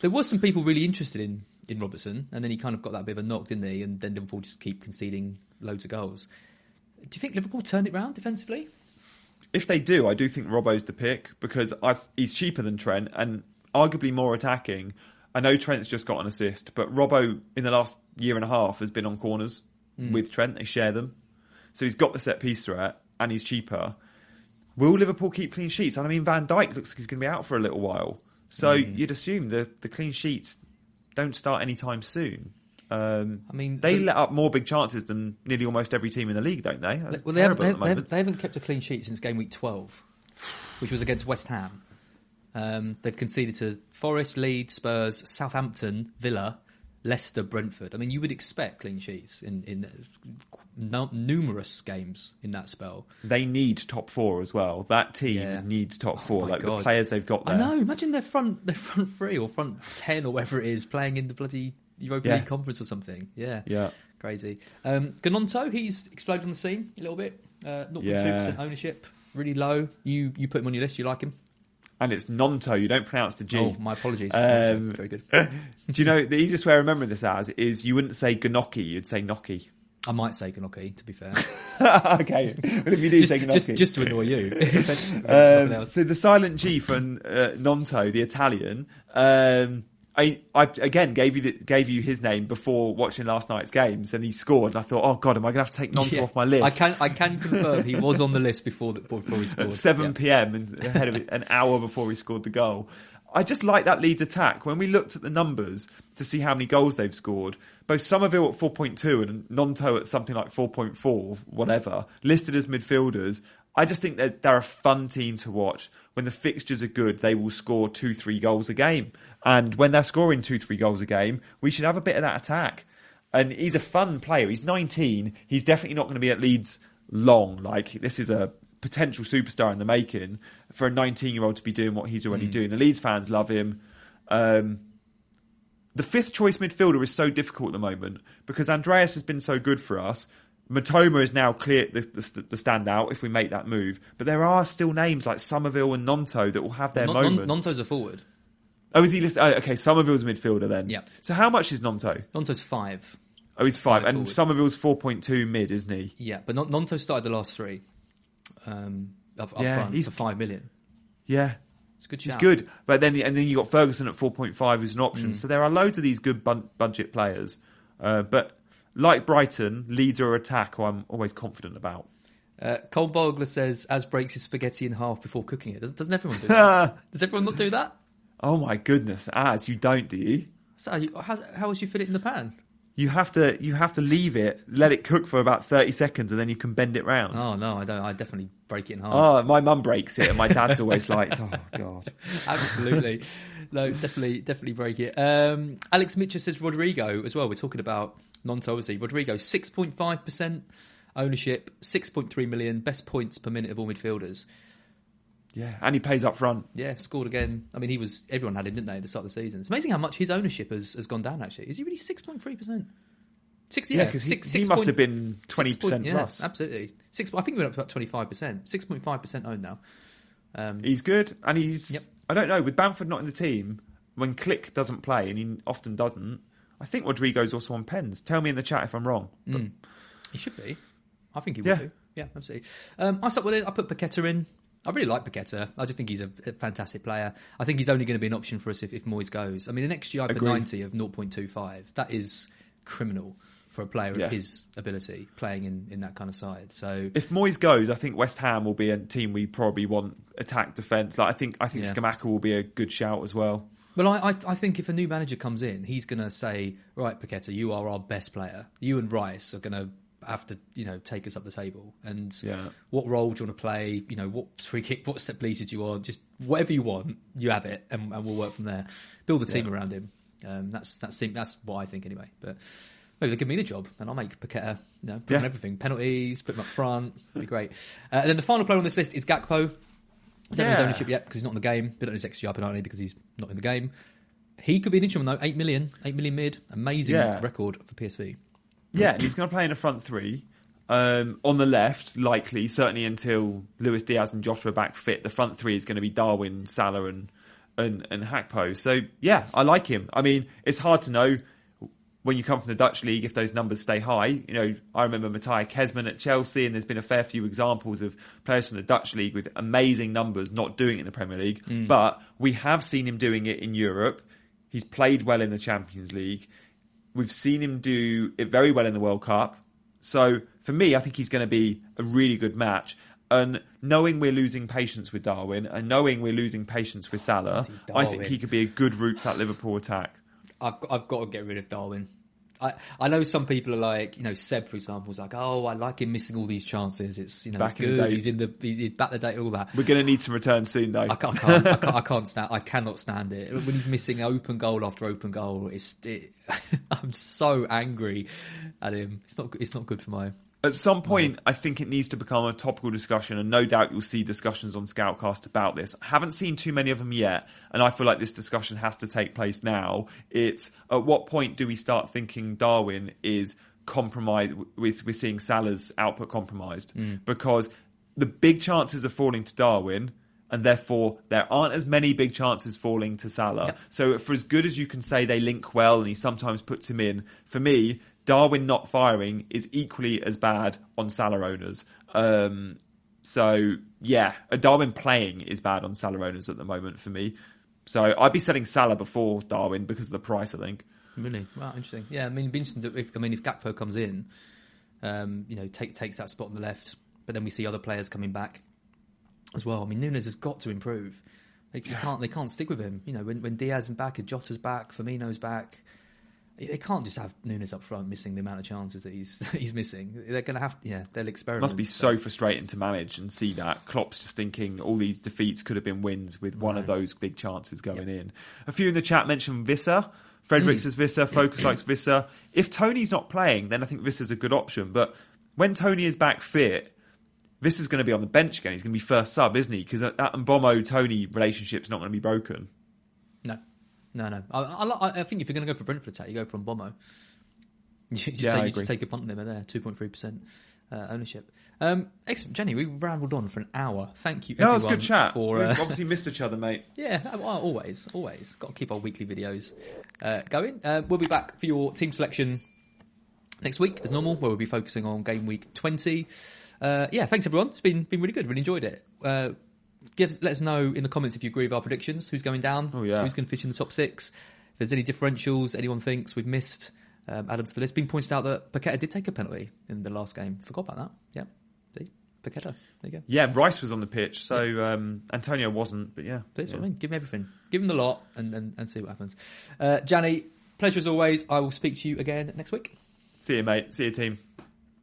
Speaker 1: There were some people really interested in in Robertson, and then he kind of got that bit of a knock, didn't he? And then Liverpool just keep conceding loads of goals. Do you think Liverpool turned it round defensively?
Speaker 2: If they do, I do think Robbo's the pick because I've, he's cheaper than Trent and arguably more attacking. I know Trent's just got an assist, but Robbo in the last year and a half has been on corners hmm. with Trent. They share them, so he's got the set piece threat and he's cheaper. Will Liverpool keep clean sheets? And I mean, Van Dijk looks like he's going to be out for a little while, so you'd assume the the clean sheets don't start anytime soon. Um,
Speaker 1: I mean,
Speaker 2: they
Speaker 1: the-
Speaker 2: let up more big chances than nearly almost every team in the league, don't they? That's
Speaker 1: Well, they haven't, they,
Speaker 2: the
Speaker 1: they, haven't, they haven't kept a clean sheet since game week 12, which was against West Ham. Um, they've conceded to Forest, Leeds, Spurs, Southampton, Villa, Leicester, Brentford. I mean, you would expect clean sheets in, in nu- numerous games in that spell.
Speaker 2: They need top four as well. That team
Speaker 1: Yeah.
Speaker 2: needs top four.
Speaker 1: Oh my
Speaker 2: like the players they've got there.
Speaker 1: I know. Imagine their front, their front three or front ten or whatever it is playing in the bloody Europa
Speaker 2: Yeah.
Speaker 1: League conference or something. Yeah,
Speaker 2: Yeah.
Speaker 1: crazy. Um, Ganonto, he's exploded on the scene a little bit. Uh, 0.2%
Speaker 2: Yeah.
Speaker 1: ownership, really low. You you put him on your list. You like him?
Speaker 2: And it's Nonto. You don't pronounce the G.
Speaker 1: Oh, my apologies.
Speaker 2: Um,
Speaker 1: Very good.
Speaker 2: Do you know the easiest way of remembering this as is you wouldn't say Ganoki, you'd say Noki.
Speaker 1: I might say Ganoki, to be fair.
Speaker 2: okay, but if you do
Speaker 1: just,
Speaker 2: say Ganoki,
Speaker 1: just, just to annoy you.
Speaker 2: Um, so the silent G from uh, Nonto, the Italian. Um, I, I again gave you the, gave you his name before watching last night's games, and he scored. And I thought, oh god, am I going to have to take Nonto
Speaker 1: Yeah.
Speaker 2: off my list?
Speaker 1: I can I can confirm he was on the list before the, before he scored.
Speaker 2: at 7
Speaker 1: Yeah.
Speaker 2: p.m. ahead of it, an hour before he scored the goal. I just like that Leeds attack. When we looked at the numbers to see how many goals they've scored, both Summerville at 4.2 and Nonto at something like 4.4, whatever, listed as midfielders. I just think that they're a fun team to watch. When the fixtures are good, they will score two, three goals a game. And when they're scoring two, three goals a game, we should have a bit of that attack. And he's a fun player. He's 19. He's definitely not going to be at Leeds long. Like, this is a potential superstar in the making for a 19 year old to be doing what he's already doing. The Leeds fans love him. Um, the fifth choice midfielder is so difficult at the moment because Andreas has been so good for us. Mitoma is now clear the, the, the standout if we make that move, but there are still names like Summerville and Nonto that will have their
Speaker 1: Non- non-
Speaker 2: moments.
Speaker 1: Nonto's a forward.
Speaker 2: oh, is he listed? Oh, okay, Summerville's a midfielder then.
Speaker 1: Yeah.
Speaker 2: So how much is Nonto?
Speaker 1: Nonto's five.
Speaker 2: Oh, he's five,
Speaker 1: Five
Speaker 2: and
Speaker 1: forward.
Speaker 2: Summerville's four point two mid, isn't he?
Speaker 1: Yeah, but Non- Nonto started the last three. Um, up, up
Speaker 2: Yeah,
Speaker 1: front
Speaker 2: he's-
Speaker 1: for five million.
Speaker 2: Yeah,
Speaker 1: It's a good.
Speaker 2: he's
Speaker 1: shout.
Speaker 2: good. But then and then you got Ferguson at four point five as an
Speaker 1: Mm.
Speaker 2: option. So there are loads of these good bun- budget players. Uh, but like Brighton, Leeds are attack. Who I'm always confident about.
Speaker 1: Uh, Cole Bogler says, "As breaks his spaghetti in half before cooking it." Doesn't, doesn't everyone do that? Does everyone not do that?
Speaker 2: Oh my goodness, as you don't, do you?
Speaker 1: So how, how would you fit it in the pan?
Speaker 2: You have to you have to leave it, let it cook for about thirty seconds, and then you can bend it round.
Speaker 1: Oh no, I don't. I definitely break it in half.
Speaker 2: Oh, my mum breaks it, and my dad's always like, "Oh God."
Speaker 1: Absolutely. No, definitely, definitely break it. Um, Alex Mitchell says Rodrigo as well. We're talking about obviously. Rodrigo, 6.5% ownership, 6.3 million, best points per minute of all midfielders.
Speaker 2: Yeah, and he pays up front.
Speaker 1: Yeah, scored again. I mean, he was, everyone had him, didn't they, at the start of the season? It's amazing how much his ownership has, has gone down, actually. Is he really 6.3%? Six,
Speaker 2: Yeah,
Speaker 1: yeah,
Speaker 2: 'cause he-
Speaker 1: six,
Speaker 2: he
Speaker 1: six
Speaker 2: must
Speaker 1: point-
Speaker 2: have been 20%
Speaker 1: yeah,
Speaker 2: plus.
Speaker 1: Absolutely, six. I think we went up to about twenty five percent. Six point five percent owned now. Um,
Speaker 2: He's good, and he's.
Speaker 1: Yep.
Speaker 2: I don't know with Bamford not in the team when Click doesn't play, and he often doesn't. I think Rodrigo's also on pens. Tell me in the chat if I'm wrong. But
Speaker 1: He should be. I think he
Speaker 2: Yeah.
Speaker 1: will be. Yeah, absolutely. Um, I start with it. I put Paqueta in. I really like Paqueta. I just think he's a, a fantastic player. I think he's only going to be an option for us if, if Moyes goes. I mean, the next year I put
Speaker 2: Agreed.
Speaker 1: 90 of 0.25. That is criminal for a player
Speaker 2: Yeah.
Speaker 1: of his ability playing in, in that kind of side. So,
Speaker 2: If Moyes goes, I think West Ham will be a team we probably want attack defence. Like I think I think
Speaker 1: Yeah.
Speaker 2: Scamacca will be a good shout as well.
Speaker 1: well, I, I, I think if a new manager comes in, he's going to say, right, Paqueta, you are our best player. You and Rice are going to have to, you know, take us up the table. And
Speaker 2: Yeah.
Speaker 1: what role do you want to play? You know, what free kick, what set pieces do you want? Just whatever you want, you have it, and, and we'll work from there. Build the team
Speaker 2: Yeah.
Speaker 1: around him. Um, that's that's that's what I think anyway. But maybe they give me the job, and I'll make Paqueta. You know, put
Speaker 2: Yeah.
Speaker 1: on everything, penalties, put him up front. Be great. Uh, and then the final player on this list is Gakpo. I don't know his ownership yet because he's not in the game. We don't know his XG apparently because he's not in the game. He could be an interesting one though. Eight million, eight million mid, amazing
Speaker 2: Yeah.
Speaker 1: record for PSV.
Speaker 2: Yeah, and he's going to play in a front three. Um, on the left, likely, certainly until Luis Diaz and Joshua back fit, the front three is going to be Darwin, Salah, and and, and Gakpo. So yeah, I like him. I mean, it's hard to know when you come from the Dutch league if those numbers stay high. You know, I remember Mateja Kezman at Chelsea, and there's been a fair few examples of players from the Dutch league with amazing numbers not doing it in the Premier League. But we have seen him doing it in Europe. He's played well in the Champions League. We've seen him do it very well in the World Cup. So for me, I think he's going to be a really good match. And knowing we're losing patience with Darwin and knowing we're losing patience with Salah, I think he could be a good route to that Liverpool attack.
Speaker 1: I've got, I've got to get rid of Darwin. I, I know some people are like, you know, Seb, for example, is like, oh, I like him missing all these chances. It's, you know,
Speaker 2: Back in the
Speaker 1: good. He's in the, he's, back the date, all that.
Speaker 2: We're going to need some return soon, though.
Speaker 1: I can't, I can't, I can't, I can't stand, I cannot stand it. When he's missing open goal after open goal, it's, it, I'm so angry at him. It's not, it's not good for my,
Speaker 2: At some point, I think it needs to become a topical discussion, and no doubt you'll see discussions on Scoutcast about this. I haven't seen too many of them yet, and I feel like this discussion has to take place now. It's at what point do we start thinking Darwin is compromised? We're, we're seeing Salah's output compromised hmm. because the big chances are falling to Darwin. And therefore, there aren't as many big chances falling to Salah.
Speaker 1: Yep.
Speaker 2: So, for as good as you can say they link well and he sometimes puts him in, for me, Darwin not firing is equally as bad on Salah owners. Um, so, yeah, a Darwin playing is bad on Salah owners at the moment for me. So, I'd be selling Salah before Darwin because of the price, I think.
Speaker 1: Really? Wow, interesting. Yeah, I mean, it'd be interesting if I mean if Gakpo comes in, um, you know, take, takes that spot on the left, but then we see other players coming back as well. I mean, Núñez has got to improve. They, they can't they can't stick with him. You know, when when Diaz is back, and Jota's back, Firmino's back. They can't just have Núñez up front missing the amount of chances that he's he's missing. They're going to have, yeah, they'll experiment.
Speaker 2: It must be so frustrating to manage and see that. Klopp's just thinking all these defeats could have been wins with one of those big chances going in. A few in the chat mentioned Wissa. Fredericks says mm. Wissa, Focus likes Wissa. If Toney's not playing, then I think Wissa's a good option. But when Toney is back fit, Wissa's going to be on the bench again. He's going to be first sub, isn't he? Because that Mbeumo Toney relationship's not going to be broken.
Speaker 1: No, no, no. I, I, I think if you're going to go for Brentford attack, you go from Bomo. You just,
Speaker 2: Yeah,
Speaker 1: take, you just take a punt on him there, two point three percent ownership. Um, excellent, Jenny. We rambled on for an hour. Thank you.
Speaker 2: No, it was good chat.
Speaker 1: For
Speaker 2: We've
Speaker 1: uh,
Speaker 2: obviously missed each other, mate.
Speaker 1: yeah, always, always got to keep our weekly videos uh, going. Uh, we'll be back for your team selection next week as normal, where we'll be focusing on game week twenty. Uh, yeah, thanks everyone. It's been been really good. Really enjoyed it. Give let us know in the comments if you agree with our predictions. Who's going down?
Speaker 2: Oh, yeah.
Speaker 1: Who's going to finish in the top six? If there's any differentials anyone thinks we've missed, um, add them to the list. Being pointed out that Paqueta did take a penalty in the last game. Forgot about that. Yeah, see, Paqueta. There you go.
Speaker 2: Yeah, Rice was on the pitch, so um, Antonio wasn't. But yeah,
Speaker 1: That's
Speaker 2: yeah.
Speaker 1: what I mean. Give him everything. Give him the lot and, and, and see what happens. Uh, Janny, pleasure as always. I will speak to you again next week.
Speaker 2: See you, mate. See you, team.